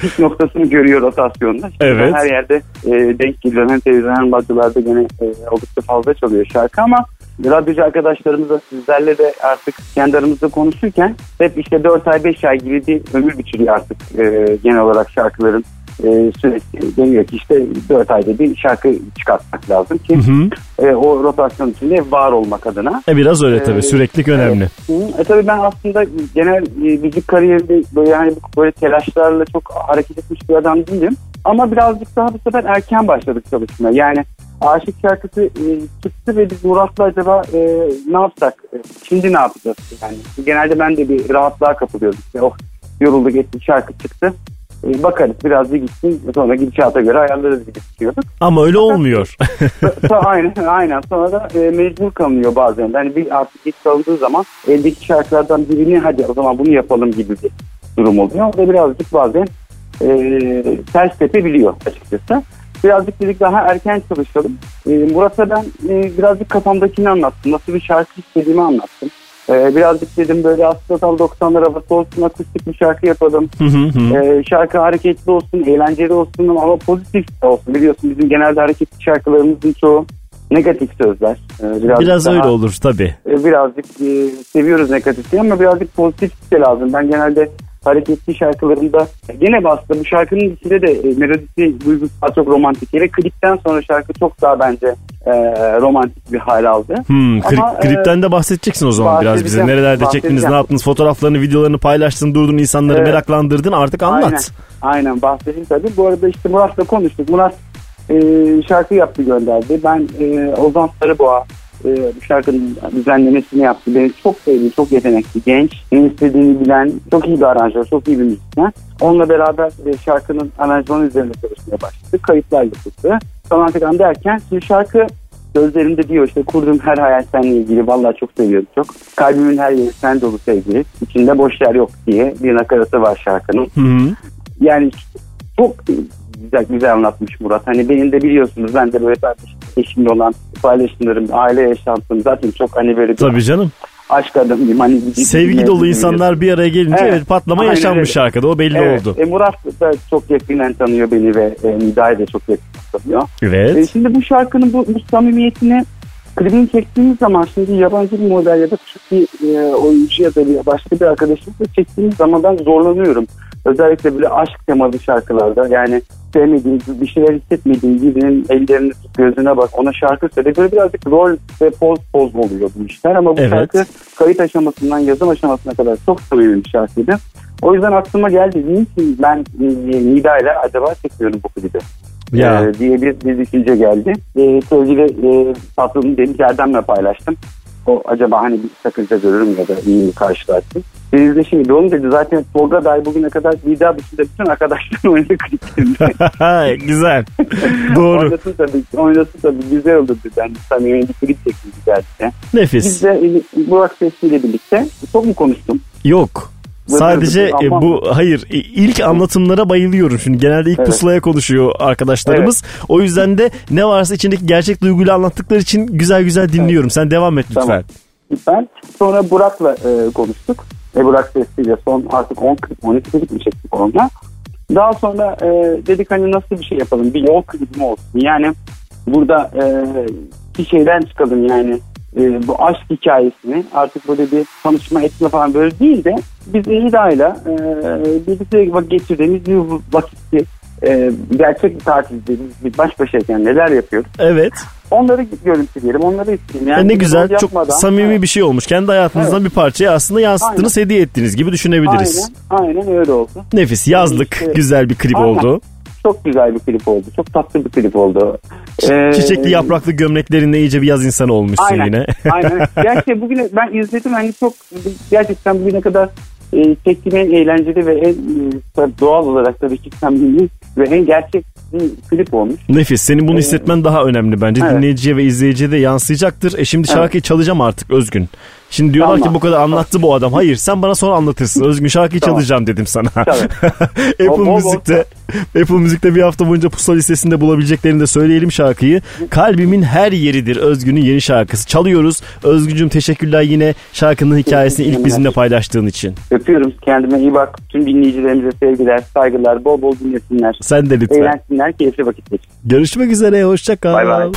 pik noktasını görüyor rotasyonda. Şimdi Evet. Her yerde e, denk geliyorum. Hem televizyon hem radyolarda gene e, oldukça fazla çalıyor şarkı ama radyocu arkadaşlarımızla sizlerle de artık kendi aramızda konuşurken hep işte 4 ay 5 ay gibi bir ömür biçiliyor artık e, genel olarak şarkıların e, süresi deniyor ki işte 4 ayda bir şarkı çıkartmak lazım ki e, o rotasyon içinde var olmak adına. E biraz öyle Ee, tabii süreklilik önemli. Hı, E tabii ben aslında genel e, müzik kariyerinde böyle yani böyle telaşlarla çok hareket etmiş bir adam değilim. Ama birazcık daha bu sefer erken başladık çalışmaya. Yani Aşık şarkısı e, çıktı ve biz Murat'la acaba e, ne yapsak? E, şimdi ne yapacağız? Yani genelde ben de bir rahatlığa kapılıyordum. İşte, oh yorulduk ettik şarkı çıktı. E, bakarız biraz bir gitsin sonra gidişata göre ayarlarız gibi istiyorduk. Ama öyle olmuyor. Sonra- aynen, aynen. Sonra da e, mecbur kalınıyor bazen. Yani bir artık geç kalındığı zaman eldeki şarkılardan birini hadi o zaman bunu yapalım gibi bir durum oluyor. O da birazcık bazen e, ters tepebiliyor açıkçası. Birazcık dedik daha erken çalışalım. E, Murat'a ben e, birazcık kafamdakini anlattım. Nasıl bir şarkı istediğimi anlattım. E, birazcık dedim böyle aslında tam 90'lar havası olsun akustik bir şarkı yapalım. Hı hı hı. Ee, şarkı hareketli olsun, eğlenceli olsun ama pozitif de olsun. Biliyorsun bizim genelde hareketli şarkılarımızın çoğu negatif sözler. Ee, birazcık Biraz daha- öyle olur tabii. e, birazcık e, seviyoruz negatifi ama birazcık pozitif de lazım. Ben genelde hareketli şarkılarımda gene bastı. Bu şarkının içinde de e, melodisi duygusu daha çok romantik. Hele klipten sonra şarkı çok daha bence e, romantik bir hal aldı. Hmm, kri- Ama, e, klipten de bahsedeceksin o zaman biraz bize. Nerelerde çektiniz, ne yaptınız, fotoğraflarını, videolarını paylaştın, durdun, insanları Evet. meraklandırdın. Artık anlat. Aynen, aynen bahsedeyim tabii. Bu arada işte Murat'la konuştuk. Murat e, şarkı yaptı gönderdi. Ben e, Ozan Sarıboğa e, bu şarkının düzenlemesini yaptı. Beni çok sevdi, çok yetenekli, genç, ne istediğini bilen, çok iyi bir aranjör, çok iyi bir müzisyen. Onunla beraber e, şarkının aranjmanı üzerinde çalışmaya başladık. Kayıtlar yapıldı. Falan filan derken şimdi şarkı Sözlerinde diyor işte kurduğum her hayal seninle ilgili. Vallahi çok seviyorum çok. Kalbimin her yeri sen dolu sevgili. İçinde boş yer yok diye bir nakaratı var şarkının. Hı hı. Yani çok güzel güzel anlatmış Murat. Hani benim de biliyorsunuz ben de böyle kardeşim, eşimle olan paylaşımlarım, aile yaşantım zaten çok hani böyle bir Tabii canım. aşk adamıyım. Hani Sevgi dolu insanlar bir araya gelince Evet, evet, patlama aynen yaşanmış öyle. şarkıda. O belli Evet, oldu. E, Murat da çok yakinen tanıyor beni ve e, Nida'yı da çok yakinen tanıyor. Evet. E, şimdi bu şarkının bu, bu samimiyetini klibini çektiğimiz zaman şimdi yabancı bir model ya da Türk bir e, oyuncu ya da bir başka bir arkadaşımızla çektiğimiz zaman ben zorlanıyorum. Özellikle böyle aşk temalı şarkılarda yani sevmediğim, bir şeyler hissetmediğim birinin ellerini tut, gözüne bak ona şarkı söyle. Böyle birazcık rol ve poz poz oluyor bu işler ama bu Evet. şarkı kayıt aşamasından yazım aşamasına kadar çok samimi bir şarkıydı. O yüzden aklıma geldi. Niçin ben Nida ile acaba çekiyorum bu klibi? Ya. Ee, diye bir, bir düşünce geldi. Ee, sevgili e, dedim ki Erdem'le paylaştım. O acaba hani bir sakınca görür mü ya da iyi mi karşılarsın? Deniz'de şimdi oğlum dedi zaten Tolga Day bugüne kadar Nida dışında bütün arkadaşlarım oynadı kliplerinde. Güzel. Doğru. oynasın tabii, oynasın tabii güzel olur dedi. Yani samimi bir klip çekildi gerçekten. Nefis. Biz de Burak Sesli ile birlikte çok mu konuştum? Yok. Sadece e, bu hayır e, ilk anlatımlara bayılıyorum. Şimdi genelde ilk Evet. pusulaya konuşuyor arkadaşlarımız. O yüzden de ne varsa içindeki gerçek duyguyla anlattıkları için güzel güzel dinliyorum. Sen devam et lütfen. Tamam. Ben sonra Burak'la e, konuştuk. Ebru Akses'iyle son artık 10 klip 12 klip mi çektik onunla. Daha sonra e, dedik hani nasıl bir şey yapalım bir yol klibi olsun yani burada e, bir şeyden çıkalım yani e, bu aşk hikayesini artık böyle bir tanışma etme falan böyle değil de biz Nida'yla e, birlikte vakit geçirdiğimiz bir vakitti e, gerçek bir tatilde biz bir baş başayken neler yapıyoruz Evet. onları görüntüleyelim onları isteyelim. E ne güzel çok yapmadan- samimi bir şey olmuş. Kendi hayatınızdan Evet. bir parçayı aslında yansıttınız, hediye ettiğiniz gibi düşünebiliriz. Aynen, aynen öyle oldu. Nefis yazlık İşte- güzel bir klip Aynen. oldu. Çok güzel bir klip oldu. Çok tatlı bir klip oldu. Ee, Çiçekli yapraklı gömleklerinle iyice bir yaz insanı olmuşsun Aynen. yine. Aynen. Gerçi bugüne ben izledim hani çok gerçekten bugüne kadar e, çektiğim en eğlenceli ve en e, doğal olarak tabii ki samimi ve en gerçek bir klip olmuş. Nefis. Senin bunu hissetmen daha önemli bence. Evet. Dinleyiciye ve izleyiciye de yansıyacaktır. E şimdi Evet. şarkıyı çalacağım artık Özgün. Şimdi diyorlar Tamam. ki bu kadar anlattı bu adam. Hayır sen bana sonra anlatırsın. Özgün şarkıyı Tamam. çalacağım dedim sana. Tabii. Apple Bol bol bol. Müzik'te Apple Müzik'te bir hafta boyunca pusula listesinde bulabileceklerini de söyleyelim şarkıyı. Kalbimin her yeridir Özgün'ün yeni şarkısı. Çalıyoruz. Özgüncüm teşekkürler yine şarkının hikayesini ilk bizimle paylaştığın için. Öpüyorum kendime iyi bak. Tüm dinleyicilerimize sevgiler, saygılar, bol bol dinlesinler. Sen de lütfen. Eğlensinler, keyifli vakit geçsin. Görüşmek üzere. Hoşça kal. Bay bay. Bil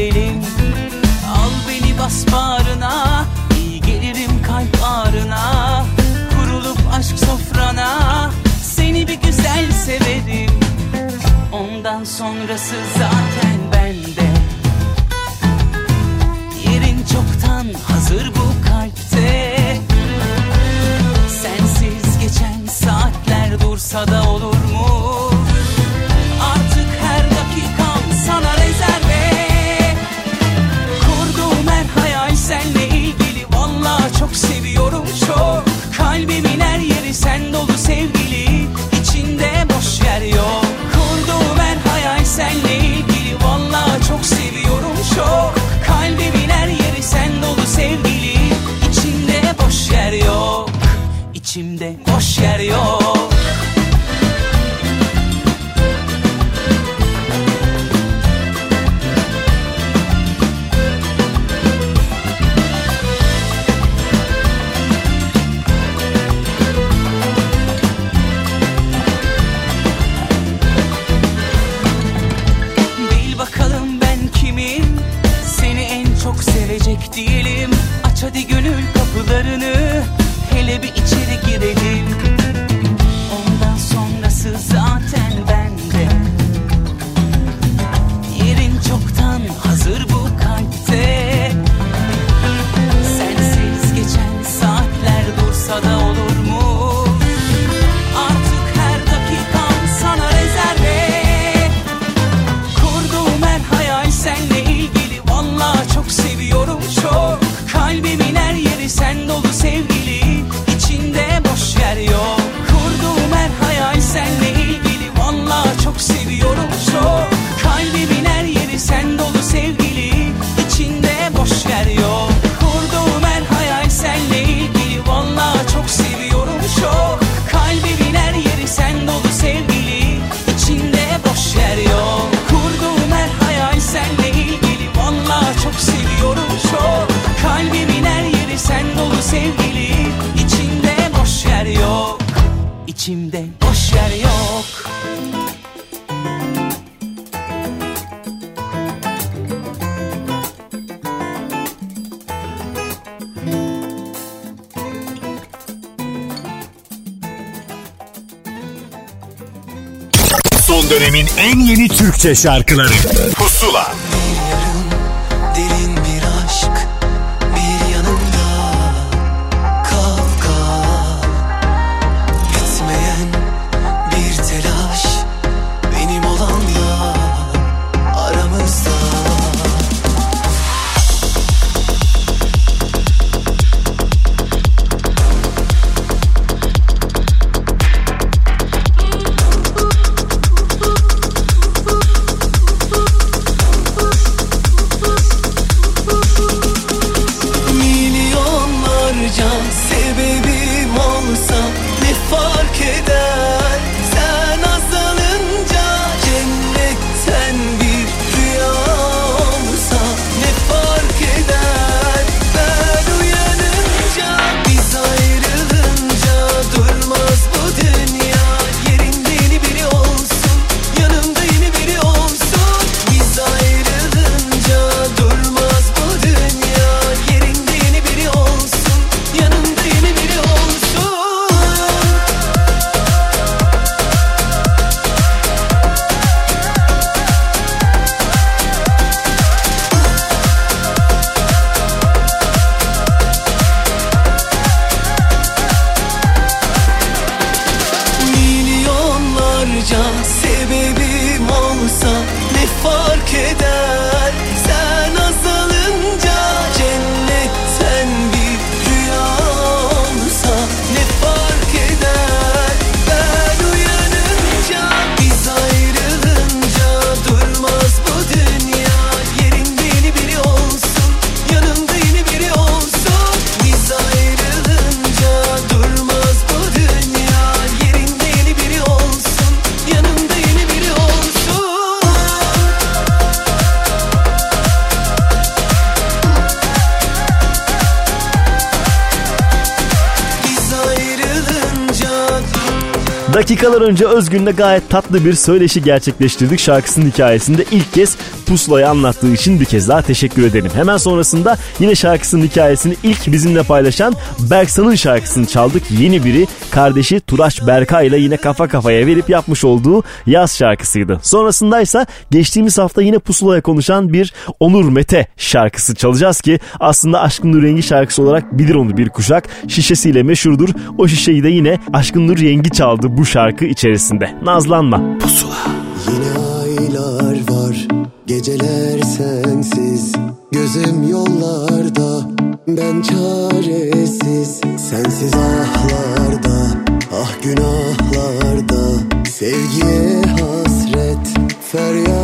içeri girelim Al beni bas bağrına İyi gelirim kalp ağrına. Kurulup aşk sofrana Seni bir güzel severim. Ondan sonrası zaten bende. Yerin çoktan hazır bu kalpte. Sensiz geçen saatler dursa da İçimde boş yer yok sen dolu sevgili İçimde. Boş yer yok. Son dönemin en yeni Türkçe şarkıları. Pusula Dakikalar önce Özgün'le gayet tatlı bir söyleşi gerçekleştirdik. Şarkısının hikayesinde ilk kez pusulayı anlattığı için bir kez daha teşekkür ederim. Hemen sonrasında yine şarkısının hikayesini ilk bizimle paylaşan Berksan'ın şarkısını çaldık. Yeni biri kardeşi Turaş Berkay ile yine kafa kafaya verip yapmış olduğu yaz şarkısıydı. Sonrasında ise geçtiğimiz hafta yine pusulaya konuşan bir Onur Mete şarkısı çalacağız ki aslında Aşkın Nur Rengi şarkısı olarak bilir onu bir kuşak. Şişesiyle meşhurdur. O şişeyi de yine Aşkın Nur Rengi çaldı bu şarkı içerisinde. Nazlanma. Pusula. Geceler sensiz Gözüm yollarda Ben çaresiz. Sensiz ahlarda Ah günahlarda Sevgiye hasret Feryatlarda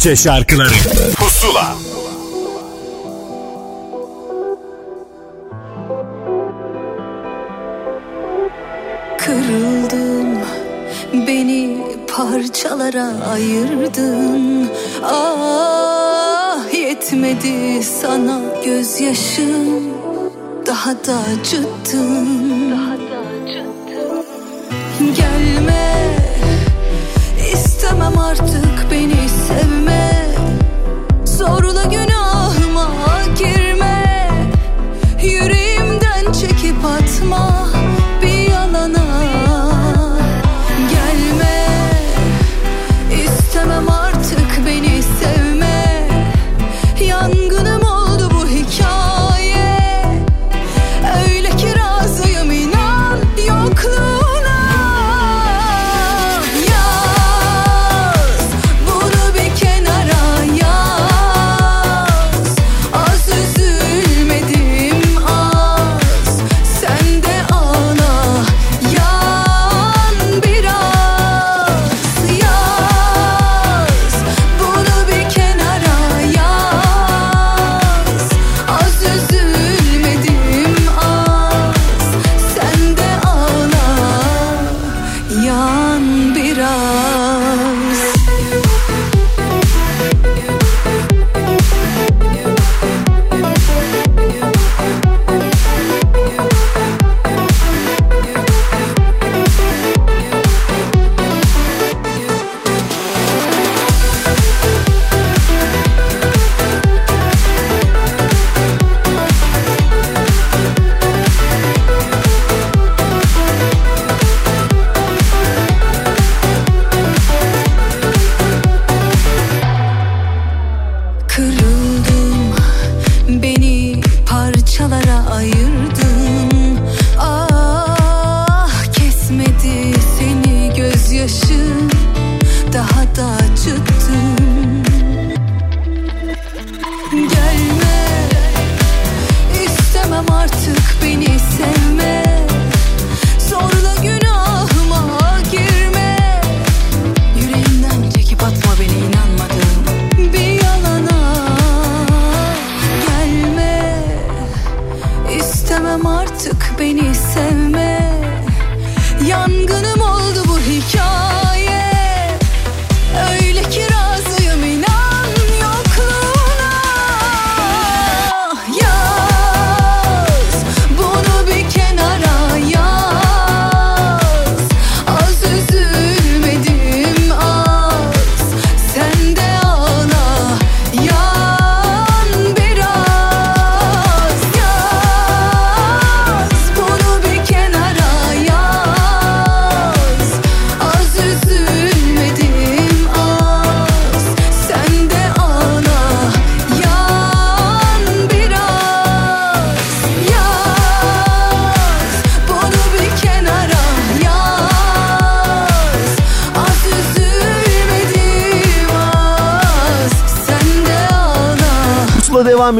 Türkçe şarkıları. Pusula. Kırıldım Beni parçalara ayırdın. Ah yetmedi sana gözyaşım. Daha da acıttın. Gelme istemem artık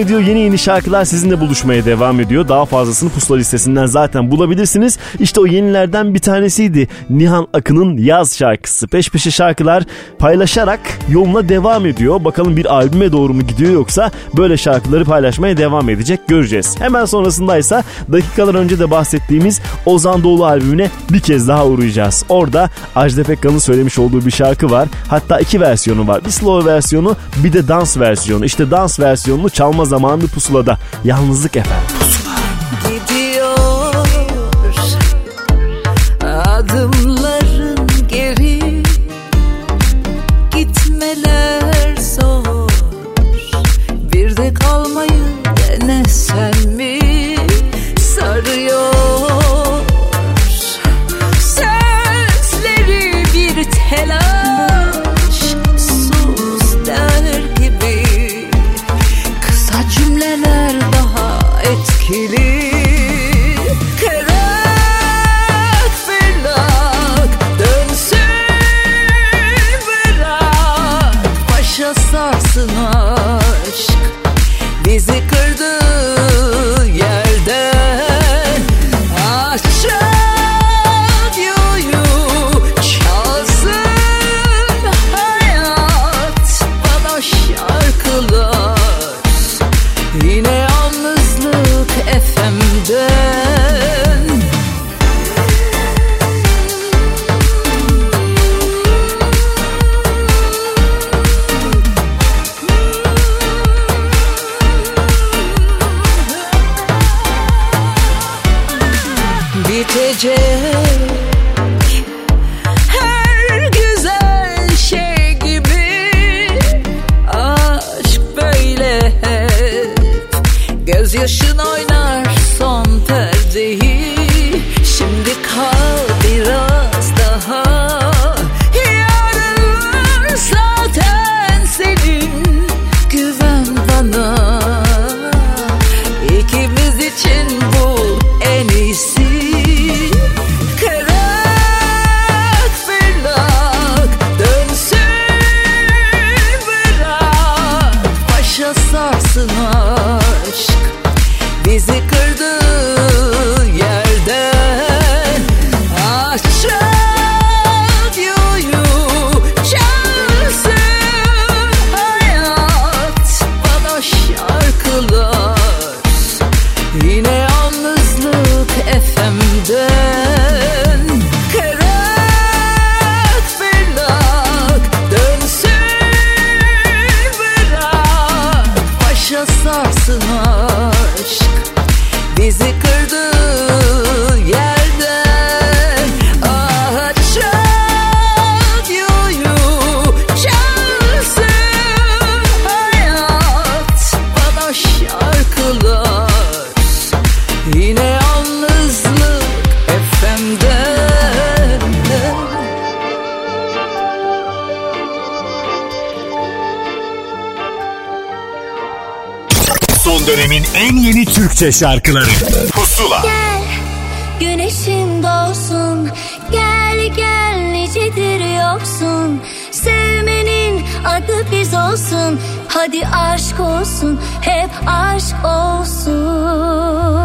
ediyor. Yeni yeni şarkılar sizinle buluşmaya devam ediyor. Daha fazlasını Pusula listesinden zaten bulabilirsiniz. İşte o yenilerden bir tanesiydi. Nihan Akın'ın Yaz şarkısı. Peş peşe şarkılar paylaşarak yoluna devam ediyor. Bakalım bir albüme doğru mu gidiyor yoksa böyle şarkıları paylaşmaya devam edecek göreceğiz. Hemen sonrasındaysa dakikalar önce de bahsettiğimiz Ozan Doğulu albümüne bir kez daha uğrayacağız. Orada Ajda Pekkan'ın söylemiş olduğu bir şarkı var. Hatta iki versiyonu var. Bir slow versiyonu bir de dans versiyonu. İşte dans versiyonunu çalma zamanı pusulada. Yalnızlık efendim. Gidiyor Türkçe şarkıları. Pusula. Gel güneşin doğsun. Gel gel nicedir yoksun. Sevmenin adı biz olsun. Hadi aşk olsun hep aşk olsun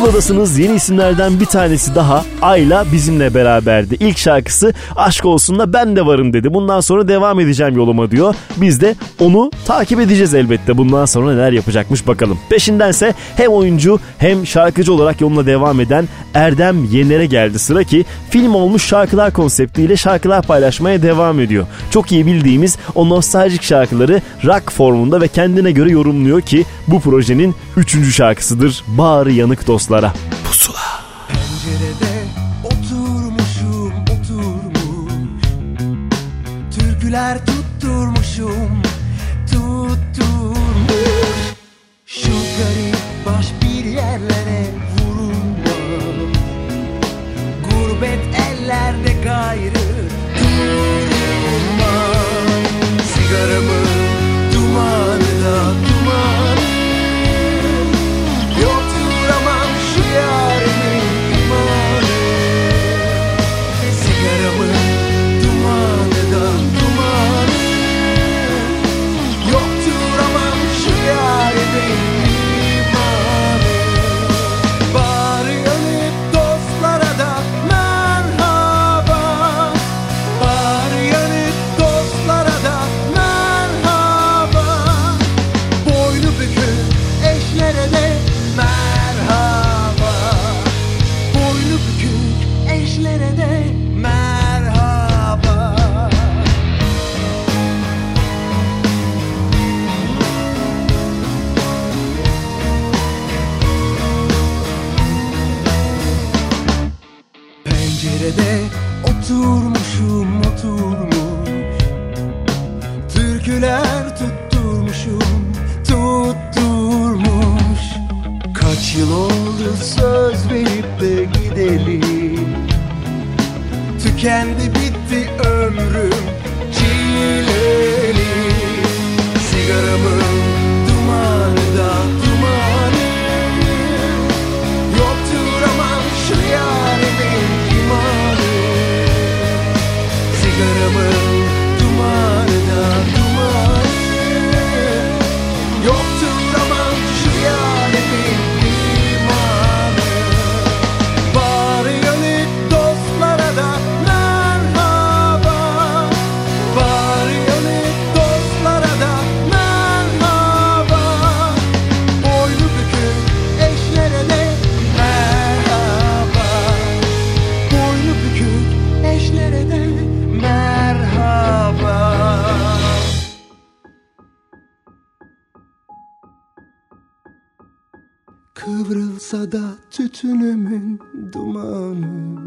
aşk olsun Pusuladasınız yeni isimlerden bir tanesi daha Ayla bizimle beraberdi. İlk şarkısı Aşk Olsun'la ben de varım dedi. Bundan sonra devam edeceğim yoluma diyor. Biz de onu takip edeceğiz elbette. Bundan sonra neler yapacakmış bakalım. Peşindense hem oyuncu hem şarkıcı olarak yoluna devam eden Erdem Yener'e geldi sıra ki film olmuş şarkılar konseptiyle şarkılar paylaşmaya devam ediyor. Çok iyi bildiğimiz o nostaljik şarkıları rock formunda ve kendine göre yorumluyor ki bu projenin üçüncü şarkısıdır. Bağrı yanık dostlara. Pusula. Pencerede oturmuşum oturmuş Türküler tutturmuşum tutturmuş Şu garip baş bir yerlere vurulma Gurbet ellerde gayrı durma Sigaramın dumanı da söz verip de gidelim. Tükendi Kıvrılsa da tütünümün dumanı.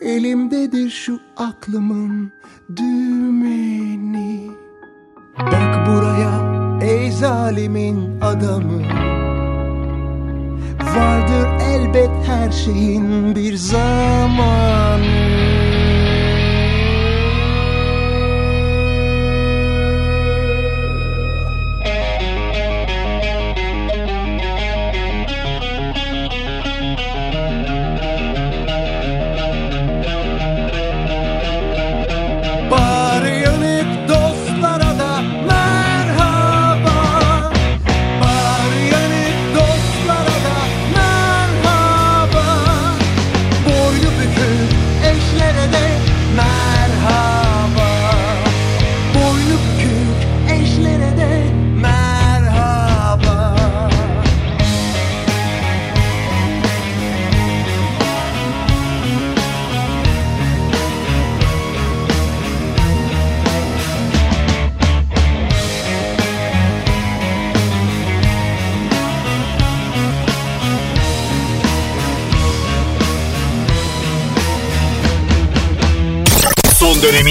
Elimdedir şu aklımın dümeni Bak buraya ey zalimin adamı. Vardır elbet her şeyin bir zamanı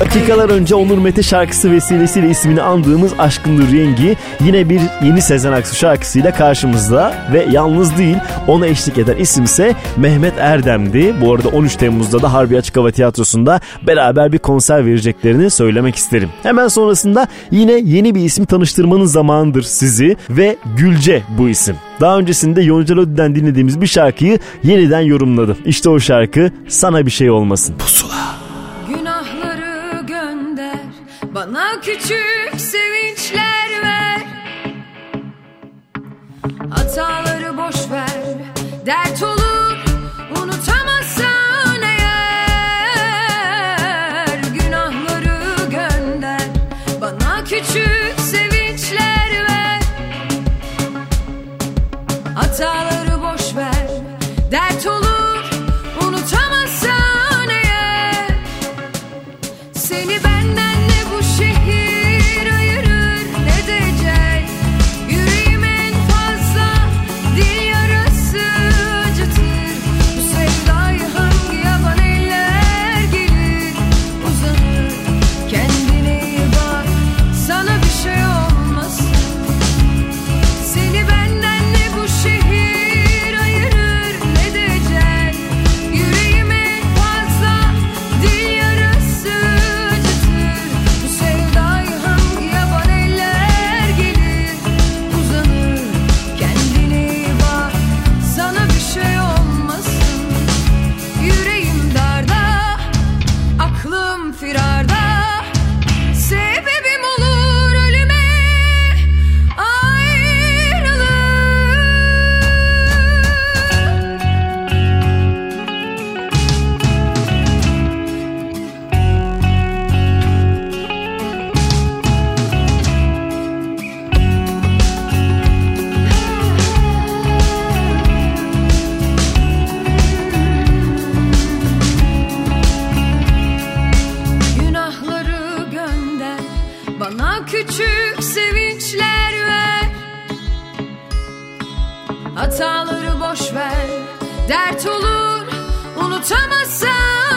Dakikalar önce Onur Mete şarkısı vesilesiyle ismini andığımız Aşkın Rengi yine bir yeni Sezen Aksu şarkısıyla karşımızda ve yalnız değil ona eşlik eden isimse Mehmet Erdem'di. Bu arada 13 Temmuz'da da Harbi Açık Hava Tiyatrosu'nda beraber bir konser vereceklerini söylemek isterim. Hemen sonrasında yine yeni bir isim tanıştırmanın zamanıdır sizi ve Gülce bu isim. Daha öncesinde Yonca Lodi'den dinlediğimiz bir şarkıyı yeniden yorumladı. İşte o şarkı Sana Bir Şey Olmasın. Pusula. Bana küçük sevinçler ver. Hataları boş ver. Dert olur Dert olur unutamazsan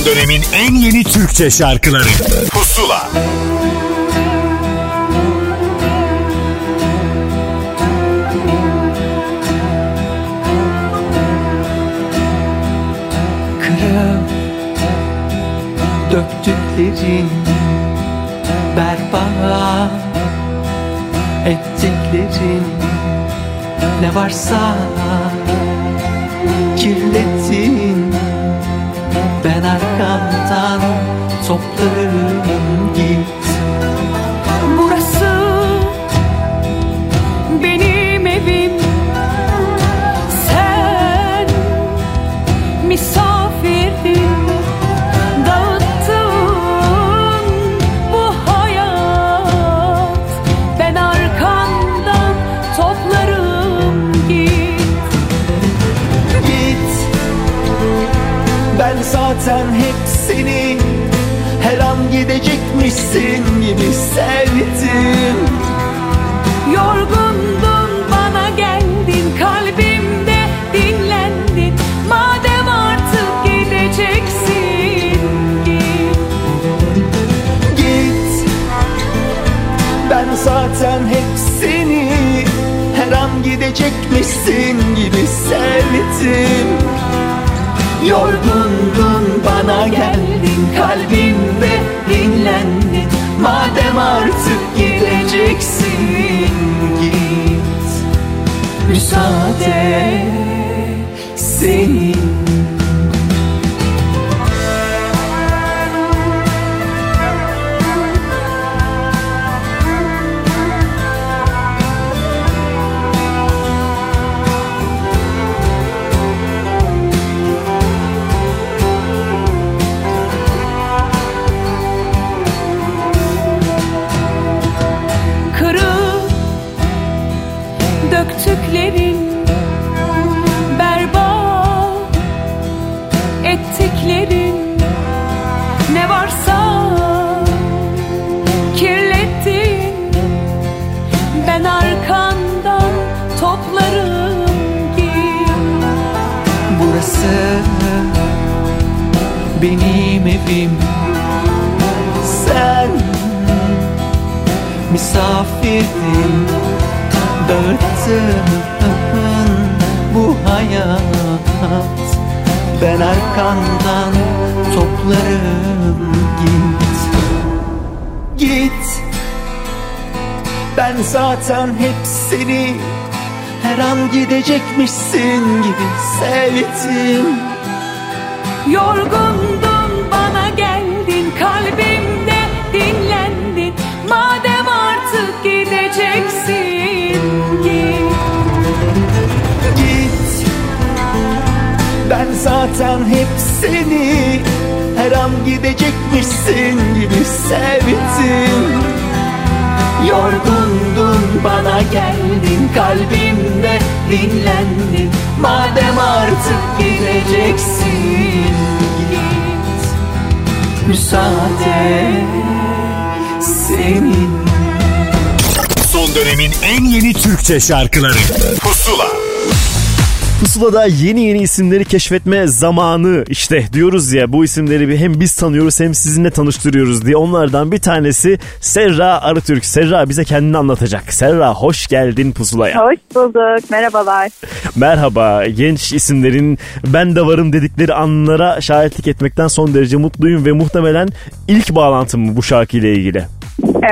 Son dönemin en yeni Türkçe şarkıları. Pusula. Kırıp döktüklerin berbat ettiklerin ne varsa kirlettin ben arkandan toplarım an gidecekmişsin gibi sevdim. Yorgundun bana geldin kalbimde dinlendin. Madem artık gideceksin git Git. Ben zaten hep seni Her an gidecekmişsin gibi sevdim Yorgundun bana geldin kalbimde dinlendin. Madem artık gideceksin git. Müsaade senin misafirdin Dağıttın bu hayat. Ben arkandan toplarım git. Git. Ben zaten hep seni Her an gidecekmişsin gibi sevdim Yorgundun zaten hep seni. Her an gidecekmişsin gibi sevdim. Yorgundun bana geldin kalbimde dinlendin. Madem artık gideceksin git. Müsaade senin. Son dönemin en yeni Türkçe şarkıları. Pusula Pusula'da yeni yeni isimleri keşfetme zamanı işte diyoruz ya bu isimleri hem biz tanıyoruz hem sizinle tanıştırıyoruz diye onlardan bir tanesi Serra Arıtürk. Serra bize kendini anlatacak. Serra hoş geldin Pusula'ya. Hoş bulduk. Merhabalar. Merhaba genç isimlerin ben de varım dedikleri anlara şahitlik etmekten son derece mutluyum ve muhtemelen ilk bağlantım bu şarkıyla ilgili?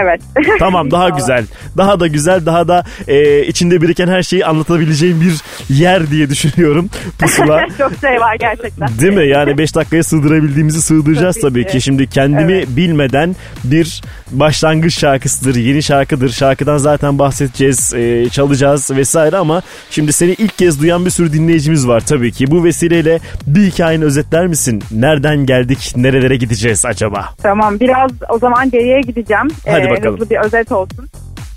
Evet. Tamam daha güzel. Daha da güzel daha da e, içinde biriken her şeyi anlatabileceğim bir yer diye düşünüyorum pusula. Çok şey var gerçekten. Değil mi? Yani 5 dakikaya sığdırabildiğimizi sığdıracağız tabii, Tabii ki. ki. Şimdi kendimi Evet. bilmeden bir başlangıç şarkısıdır, yeni şarkıdır. Şarkıdan zaten bahsedeceğiz, e, çalacağız vesaire ama şimdi seni ilk kez duyan bir sürü dinleyicimiz var tabii ki. Bu vesileyle bir hikayeni özetler misin? Nereden geldik, nerelere gideceğiz acaba? Tamam biraz o zaman geriye gideceğim. Hadi Ee, bakalım. Hızlı bir özet olsun.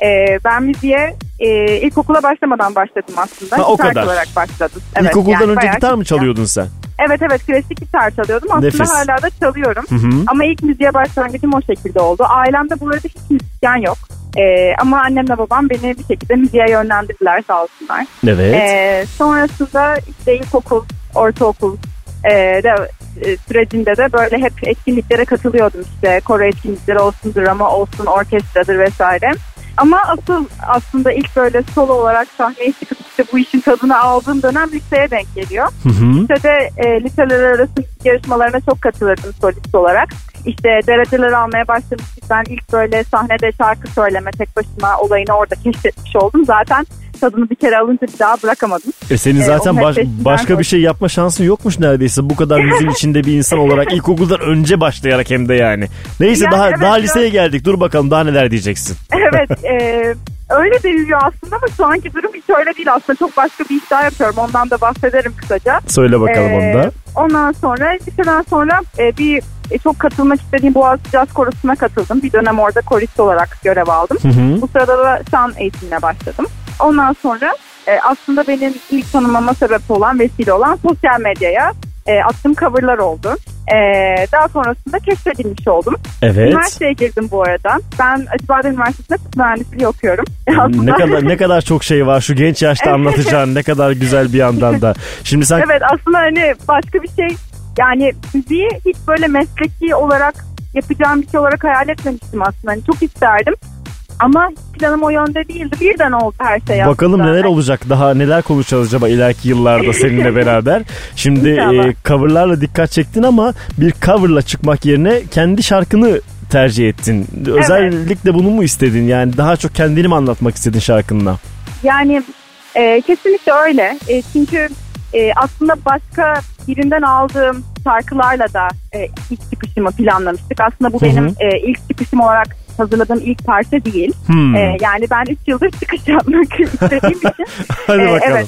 Ee, ben müziğe e, ilkokula başlamadan başladım aslında. Ha, o Gitar kadar. olarak başladım. İlkokuldan yani önce gitar mı çalıyordun sen? Evet evet klasik gitar çalıyordum. Aslında Nefis. hala da çalıyorum. Hı hı. Ama ilk müziğe başlangıcım o şekilde oldu. Ailemde bu arada hiç müzisyen yok. Ee, ama annemle babam beni bir şekilde müziğe yönlendirdiler sağ olsunlar. Evet. Ee, sonrasında işte ilkokul, ortaokul e, de, e, sürecinde de böyle hep etkinliklere katılıyordum işte koro etkinlikleri olsun, drama olsun, orkestradır vesaire. Ama asıl aslında ilk böyle solo olarak sahneye çıkıp işte bu işin tadını aldığım dönem liseye denk geliyor. Hı hı. Lisede e, liseler arası yarışmalarına çok katılırdım solist olarak. İşte dereceler almaya başlamıştık. Ben ilk böyle sahnede şarkı söyleme tek başıma olayını orada keşfetmiş oldum. Zaten tadını bir kere alınca bir daha bırakamadım. E senin Ee, zaten onun baş- başka bir şey yapma şansın yokmuş neredeyse. Bu kadar müziğin içinde bir insan olarak ilkokuldan önce başlayarak hem de yani. Neyse Yani daha evet, daha liseye geldik. Dur bakalım daha neler diyeceksin. evet e, öyle deniliyor aslında ama şu anki durum hiç öyle değil aslında. Çok başka bir iş daha yapıyorum. Ondan da bahsederim kısaca. Söyle bakalım Ee, onu da. Ondan sonra liseden sonra e, bir e, çok katılmak istediğim Boğaziçi Caz Korosu'na katıldım. Bir dönem orada korist olarak görev aldım. Hı hı. Bu sırada da şan eğitimine başladım. Ondan sonra e, aslında benim ilk tanımama sebep olan, vesile olan sosyal medyaya e, attığım coverlar oldu. E, daha sonrasında keşfedilmiş oldum. Evet. Üniversiteye girdim bu arada. Ben Acıbadem Üniversitesi'nde tıp mühendisliği okuyorum. Aslında- ne kadar ne kadar çok şey var şu genç yaşta anlatacağın ne kadar güzel bir yandan da. Şimdi sen Evet aslında hani başka bir şey yani müziği hiç böyle mesleki olarak yapacağım bir şey olarak hayal etmemiştim aslında. Hani çok isterdim. Ama planım o yönde değildi. Birden oldu her şey Bakalım aslında. neler olacak daha neler konuşacağız acaba ileriki yıllarda seninle beraber. Şimdi e, coverlarla dikkat çektin ama bir coverla çıkmak yerine kendi şarkını tercih ettin. Özellikle bunu mu istedin? Yani daha çok kendini mi anlatmak istedin şarkınla? Yani e, kesinlikle öyle. E, çünkü e, aslında başka birinden aldığım şarkılarla da e, ilk çıkışımı planlamıştık. Aslında bu Hı hı. benim e, ilk çıkışım olarak hazırladığım ilk parça değil. Hmm. E, yani ben 3 yıldır çıkış yapmak istediğim için. Hadi e, bakalım. Evet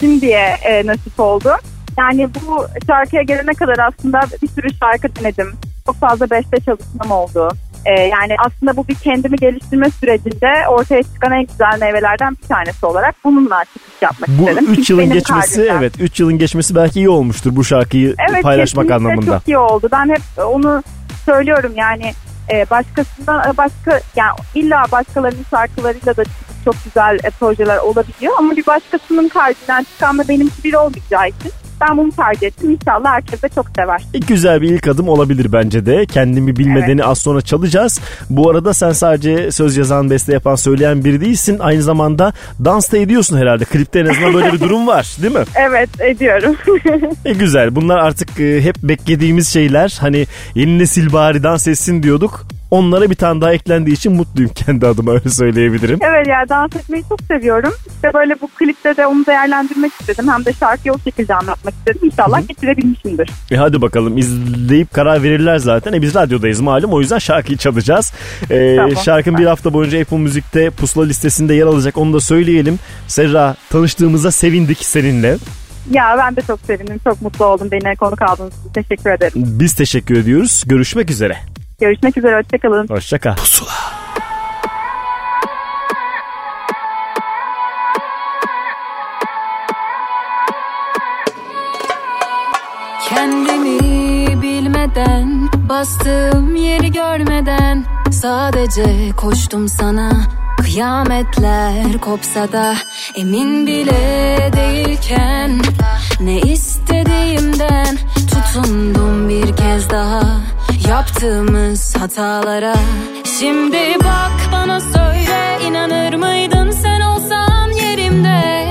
şimdiye e, nasip oldu. Yani bu şarkıya gelene kadar aslında bir sürü şarkı denedim. Çok fazla beste çalışmam oldu. E, yani aslında bu bir kendimi geliştirme sürecinde ortaya çıkan en güzel meyvelerden bir tanesi olarak bununla çıkış yapmak Bu istedim. 3 Çünkü yılın benim geçmesi kalbimden- evet 3 yılın geçmesi belki iyi olmuştur bu şarkıyı Evet paylaşmak anlamında. çok iyi oldu. Ben hep onu söylüyorum yani e, başkasından başka yani illa başkalarının şarkılarıyla da çok güzel e, projeler olabiliyor ama bir başkasının kalbinden çıkan da benimki biri olmayacağı için ben bunu tercih ettim. İnşallah herkes de çok sever. İlk güzel bir ilk adım olabilir bence de. Kendimi bilmedeni az sonra çalacağız. Bu arada sen sadece söz yazan, beste yapan, söyleyen biri değilsin. Aynı zamanda dans da ediyorsun herhalde. Klipte en azından böyle bir durum var değil mi? Evet ediyorum. E güzel. Bunlar artık e, hep beklediğimiz şeyler. Hani yeni nesil bari dans etsin diyorduk. Onlara bir tane daha eklendiği için mutluyum kendi adıma öyle söyleyebilirim. evet ya dans etmeyi çok seviyorum. İşte böyle bu klipte de onu değerlendirmek istedim. Hem de şarkıyı o şekilde anlatmak istedim. İnşallah getirebilmişimdir. E hadi bakalım izleyip karar verirler zaten. E biz radyodayız malum o yüzden şarkıyı çalacağız. E, Tamam, şarkın bir hafta boyunca Apple Müzik'te pusula listesinde yer alacak onu da söyleyelim. Serra tanıştığımıza sevindik seninle. Ya ben de çok sevindim. Çok mutlu oldum. Beni konuk aldığınız için teşekkür ederim. Biz teşekkür ediyoruz. Görüşmek üzere. Görüşmek üzere. Hoşçakalın. Hoşçakal. Pusula. Kendimi bilmeden Bastığım yeri görmeden Sadece koştum sana Kıyametler kopsa da Emin bile değilken Ne istediğimden Tutundum bir kez daha yaptığımız hatalara. Şimdi bak bana söyle inanır mıydın sen olsan yerimde?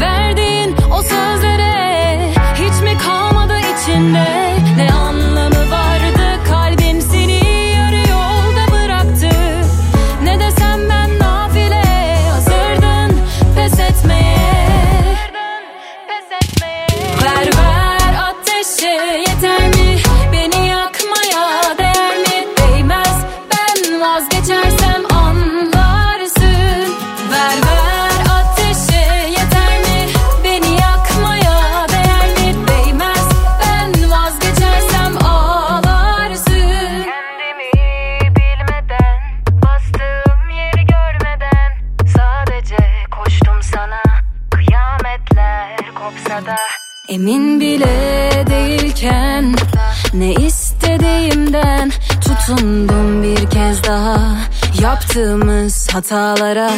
Verdiğin o sözlere hiç mi kalmadı içinde? Emin bile değilken ne istediğimden tutundum bir kez daha yaptığımız hatalara.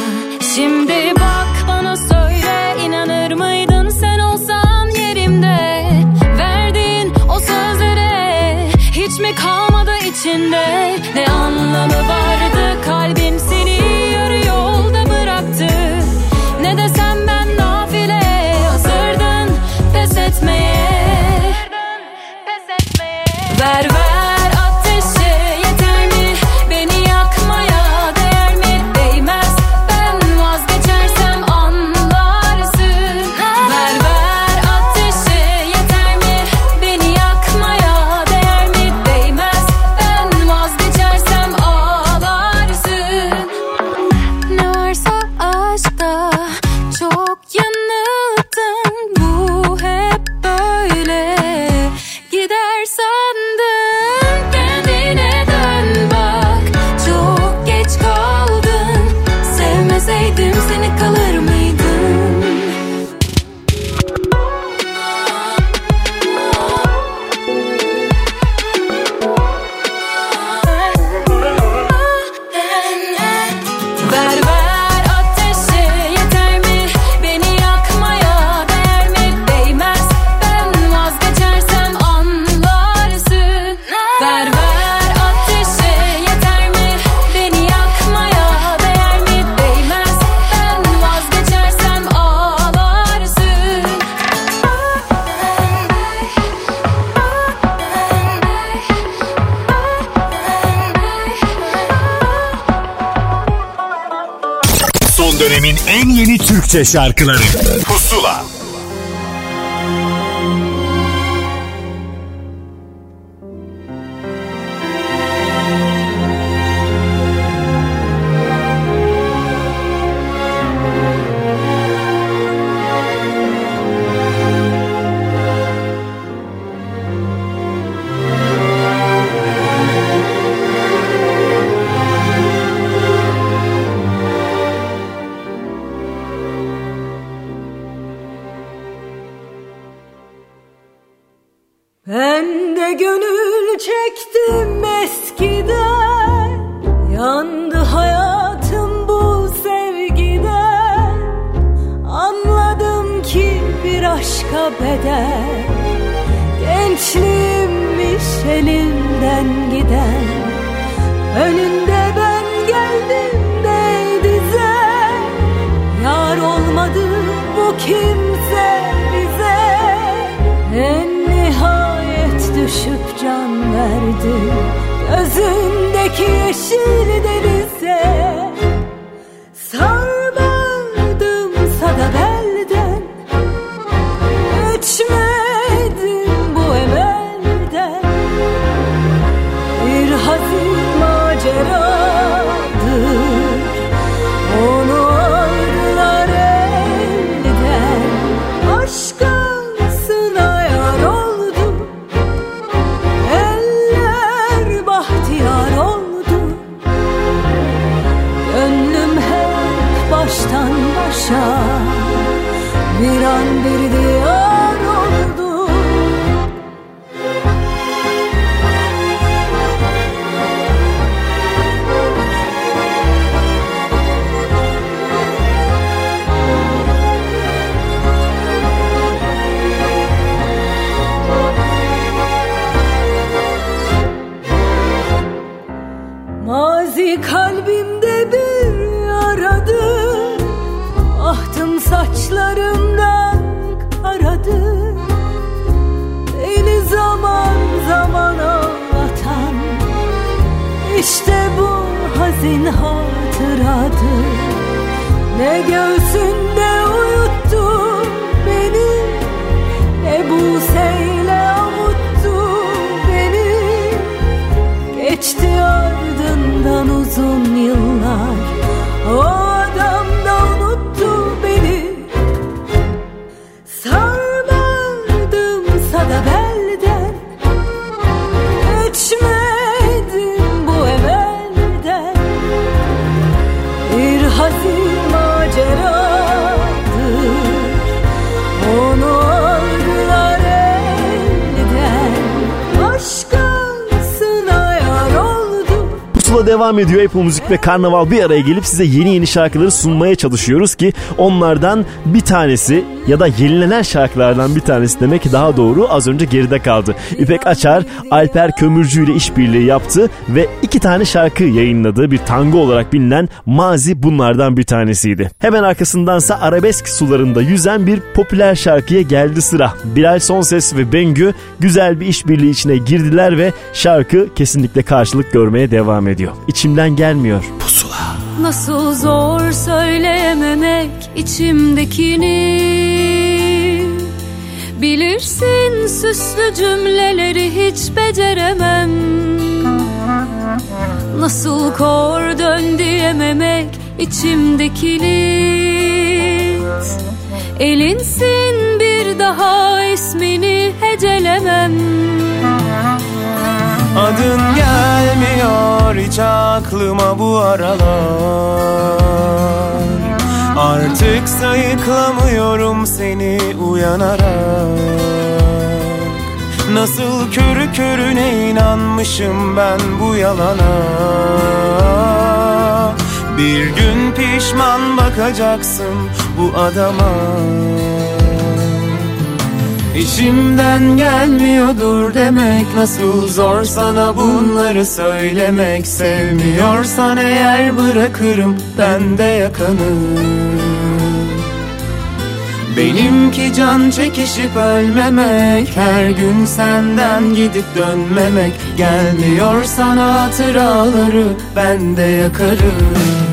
Şimdi bak bana söyle inanır mıydın sen olsan yerimde verdiğin o sözlere hiç mi kalmadı içinde ne anlamı var? Erva Bahçe şarkıları. Devam ediyor. Apple Müzik ve Karnaval bir araya gelip size yeni yeni şarkıları sunmaya çalışıyoruz ki onlardan bir tanesi ya da yenilenen şarkılardan bir tanesi demek daha doğru az önce geride kaldı. İpek Açar, Alper Kömürcü ile işbirliği yaptı ve iki tane şarkı yayınladığı bir tango olarak bilinen Mazi bunlardan bir tanesiydi. Hemen arkasındansa arabesk sularında yüzen bir popüler şarkıya geldi sıra. Bilal Sonses ve Bengü güzel bir işbirliği içine girdiler ve şarkı kesinlikle karşılık görmeye devam ediyor. İçimden gelmiyor. Nasıl zor söyleyememek içimdekini. Bilirsin süslü cümleleri hiç beceremem. Nasıl kor dön diyememek içimdekini. Elinsin bir daha ismini hecelemem. Adın hiç aklıma bu aralar. Artık sayıklamıyorum seni uyanarak. Nasıl körü körüne inanmışım ben bu yalana. Bir gün pişman bakacaksın bu adama İçimden gelmiyordur demek Nasıl zor sana bunları söylemek. Sevmiyorsan eğer bırakırım ben de yakanı Benimki can çekişip ölmemek Her gün senden gidip dönmemek. Gelmiyor hatıraları ben de yakarım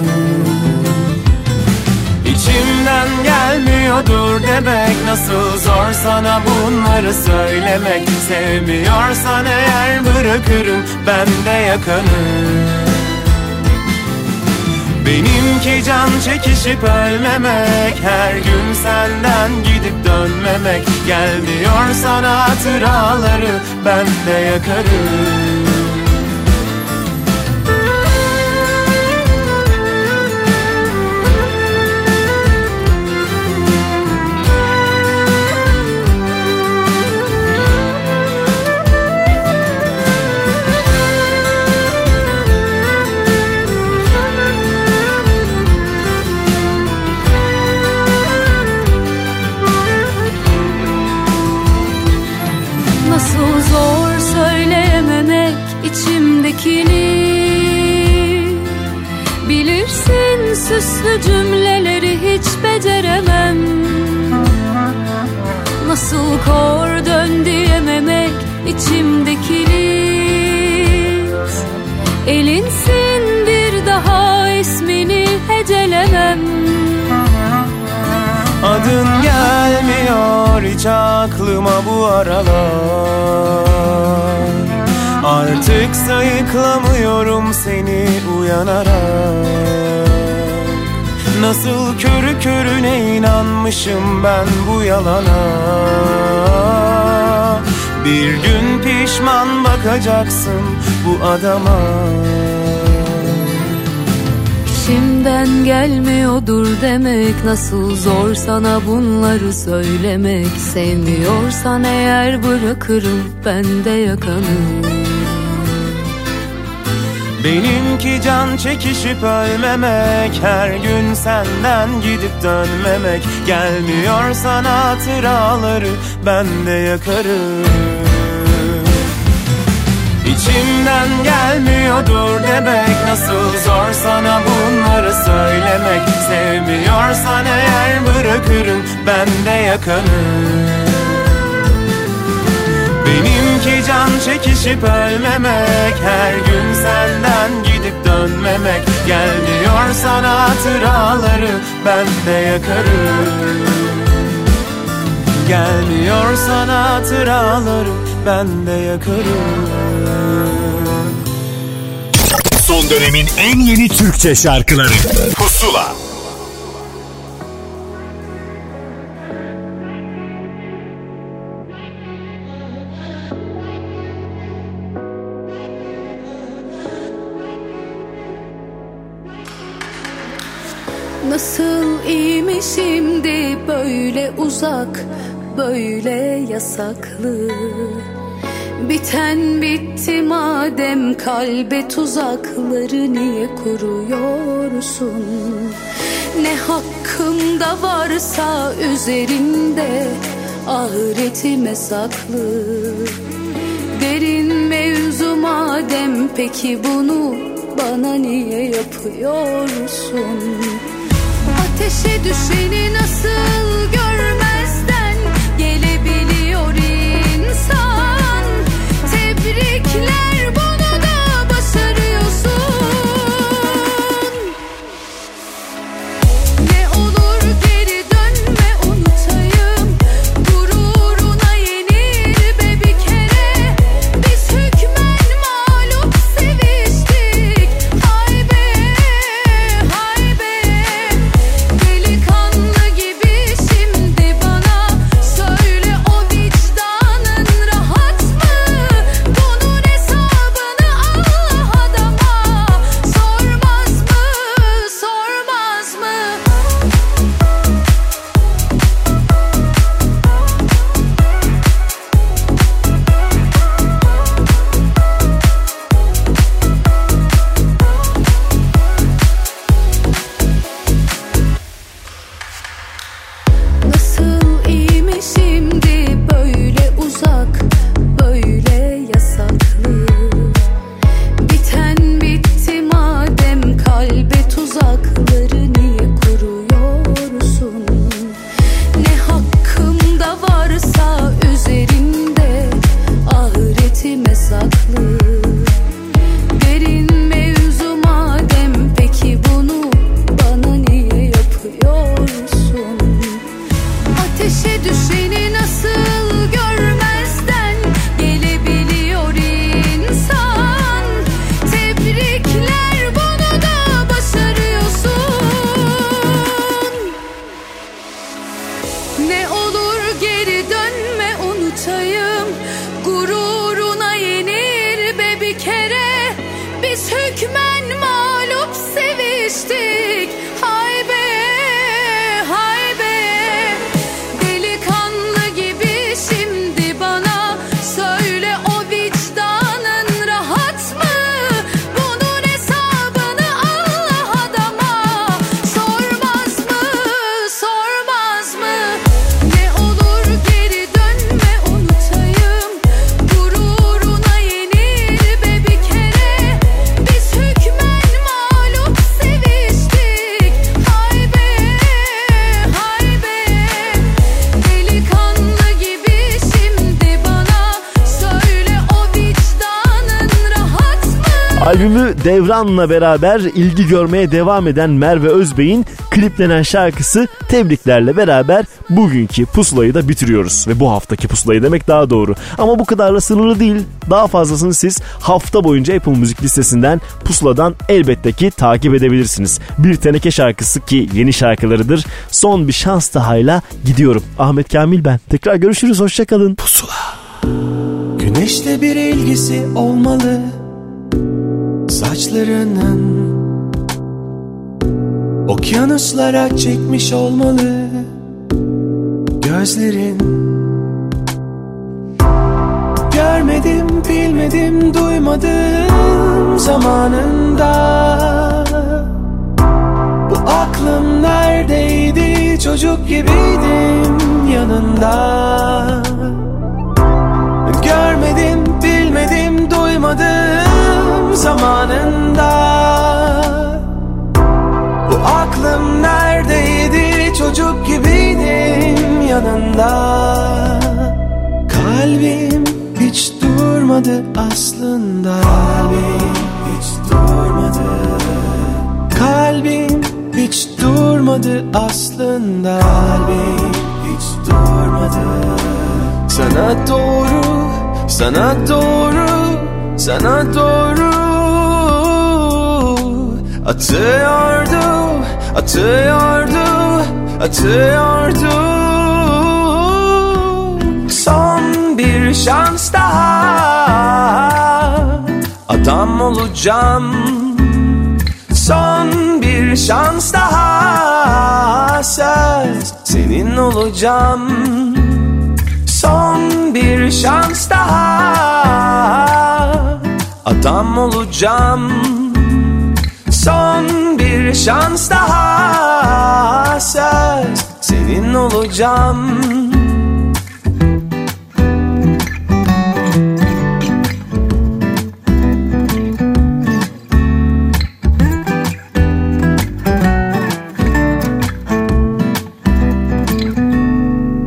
gelmiyordur demek. Nasıl zor sana bunları söylemek. Sevmiyorsan eğer bırakırım ben de yakanı. Benimki can çekişip ölmemek. Her gün senden gidip dönmemek. Gelmiyor sana hatıraları ben de yakarım içimdekini. Elinsin bir daha ismini hecelemem. Adın gelmiyor hiç aklıma bu aralar. Artık sayıklamıyorum seni uyanarak. Nasıl körü körüne inanmışım ben bu yalana Bir gün pişman bakacaksın bu adama. İçimden gelmiyordur demek Nasıl zor sana bunları söylemek. Sevmiyorsan eğer bırakırım ben de yakanı Benimki can çekişip ölmemek Her gün senden gidip dönmemek. Gelmiyor sana hatıraları ben de yakarım İçimden gelmiyordur demek. Nasıl zor sana bunları söylemek. Sevmiyorsan eğer bırakırım ben de yakarım. Benimki can çekişip ölmemek. Her gün senden gidip dönmemek. Gelmiyor sana hatıraları ben de yakarım. Gelmiyor sana hatıraları ben de yakarım. Son dönemin en yeni Türkçe şarkıları. Pusula. Nasıl iyi mi şimdi böyle uzak böyle yasaklı Biten bitti madem kalbe tuzakları niye kuruyorsun? Ne hakkımda varsa üzerinde ahiretime saklı Derin mevzu madem peki bunu bana niye yapıyorsun? Ateşe düşeni nasıl görmezden Kill Devran'la beraber ilgi görmeye devam eden Merve Özbey'in kliplenen şarkısı Tebriklerle beraber bugünkü pusulayı da bitiriyoruz. Ve bu haftaki pusulayı demek daha doğru. Ama bu kadarla sınırlı değil. Daha fazlasını siz hafta boyunca Apple Müzik listesinden pusuladan elbette ki takip edebilirsiniz. Bir teneke şarkısı ki yeni şarkılarıdır. Son bir şans dahayla gidiyorum. Ahmet Kamil ben. Tekrar görüşürüz. Hoşçakalın. Pusula. Güneşle bir ilgisi olmalı Saçlarının Okyanuslara çekmiş olmalı. Gözlerin Görmedim, bilmedim, duymadım zamanında. Bu aklım neredeydi? Çocuk gibiydim yanında. Görmedim, bilmedim, duymadım zamanında. Bu aklım neredeydi? Çocuk gibiydim yanında. Kalbim hiç durmadı aslında. Kalbim hiç durmadı. Kalbim hiç durmadı aslında. Kalbim hiç durmadı. Sana doğru, sana doğru, sana doğru Atıyordu, atıyordu, atıyordu Son bir şans daha. Adam olacağım. Son bir şans daha. Söz senin olacağım. Son bir şans daha. Adam olacağım Son bir şans daha Söz senin olacağım.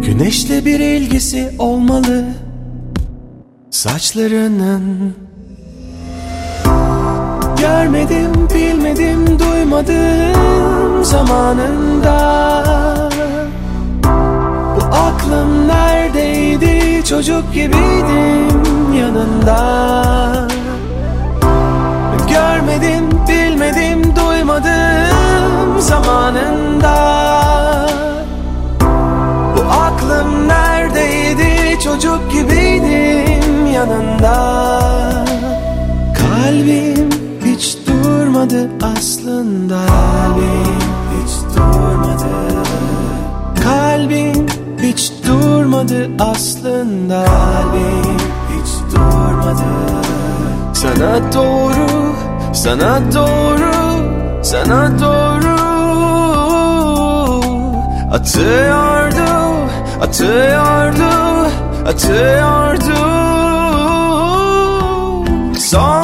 Güneşle bir ilgisi olmalı. Saçlarının Görmedim, bilmedim, duymadım zamanında. Bu aklım neredeydi? Çocuk gibiydim yanında. Görmedim, bilmedim, duymadım zamanında. Bu aklım neredeydi? Çocuk gibiydim yanında. Kalbim durmadı aslında Kalbim hiç durmadı. Kalbim hiç durmadı aslında Kalbim hiç durmadı. Sana doğru, sana doğru, sana doğru. Atıyordu, atıyordu, atıyordu Son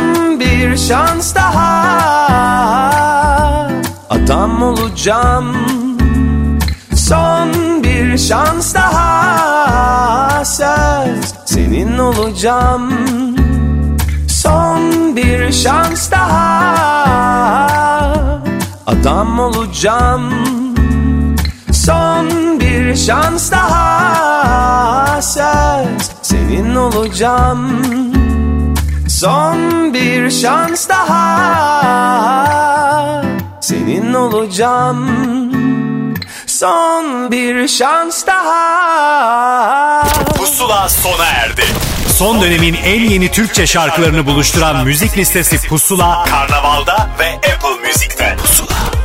Adam olacağım. Son bir şans daha Söz senin olacağım. Son bir şans daha Adam olacağım. Son bir şans daha Söz senin olacağım. Son bir şans daha Senin olacağım Son bir şans daha Pusula sona erdi. Son dönemin en yeni Türkçe şarkılarını buluşturan müzik listesi Pusula, Karnaval'da ve Apple Müzik'te. Pusula.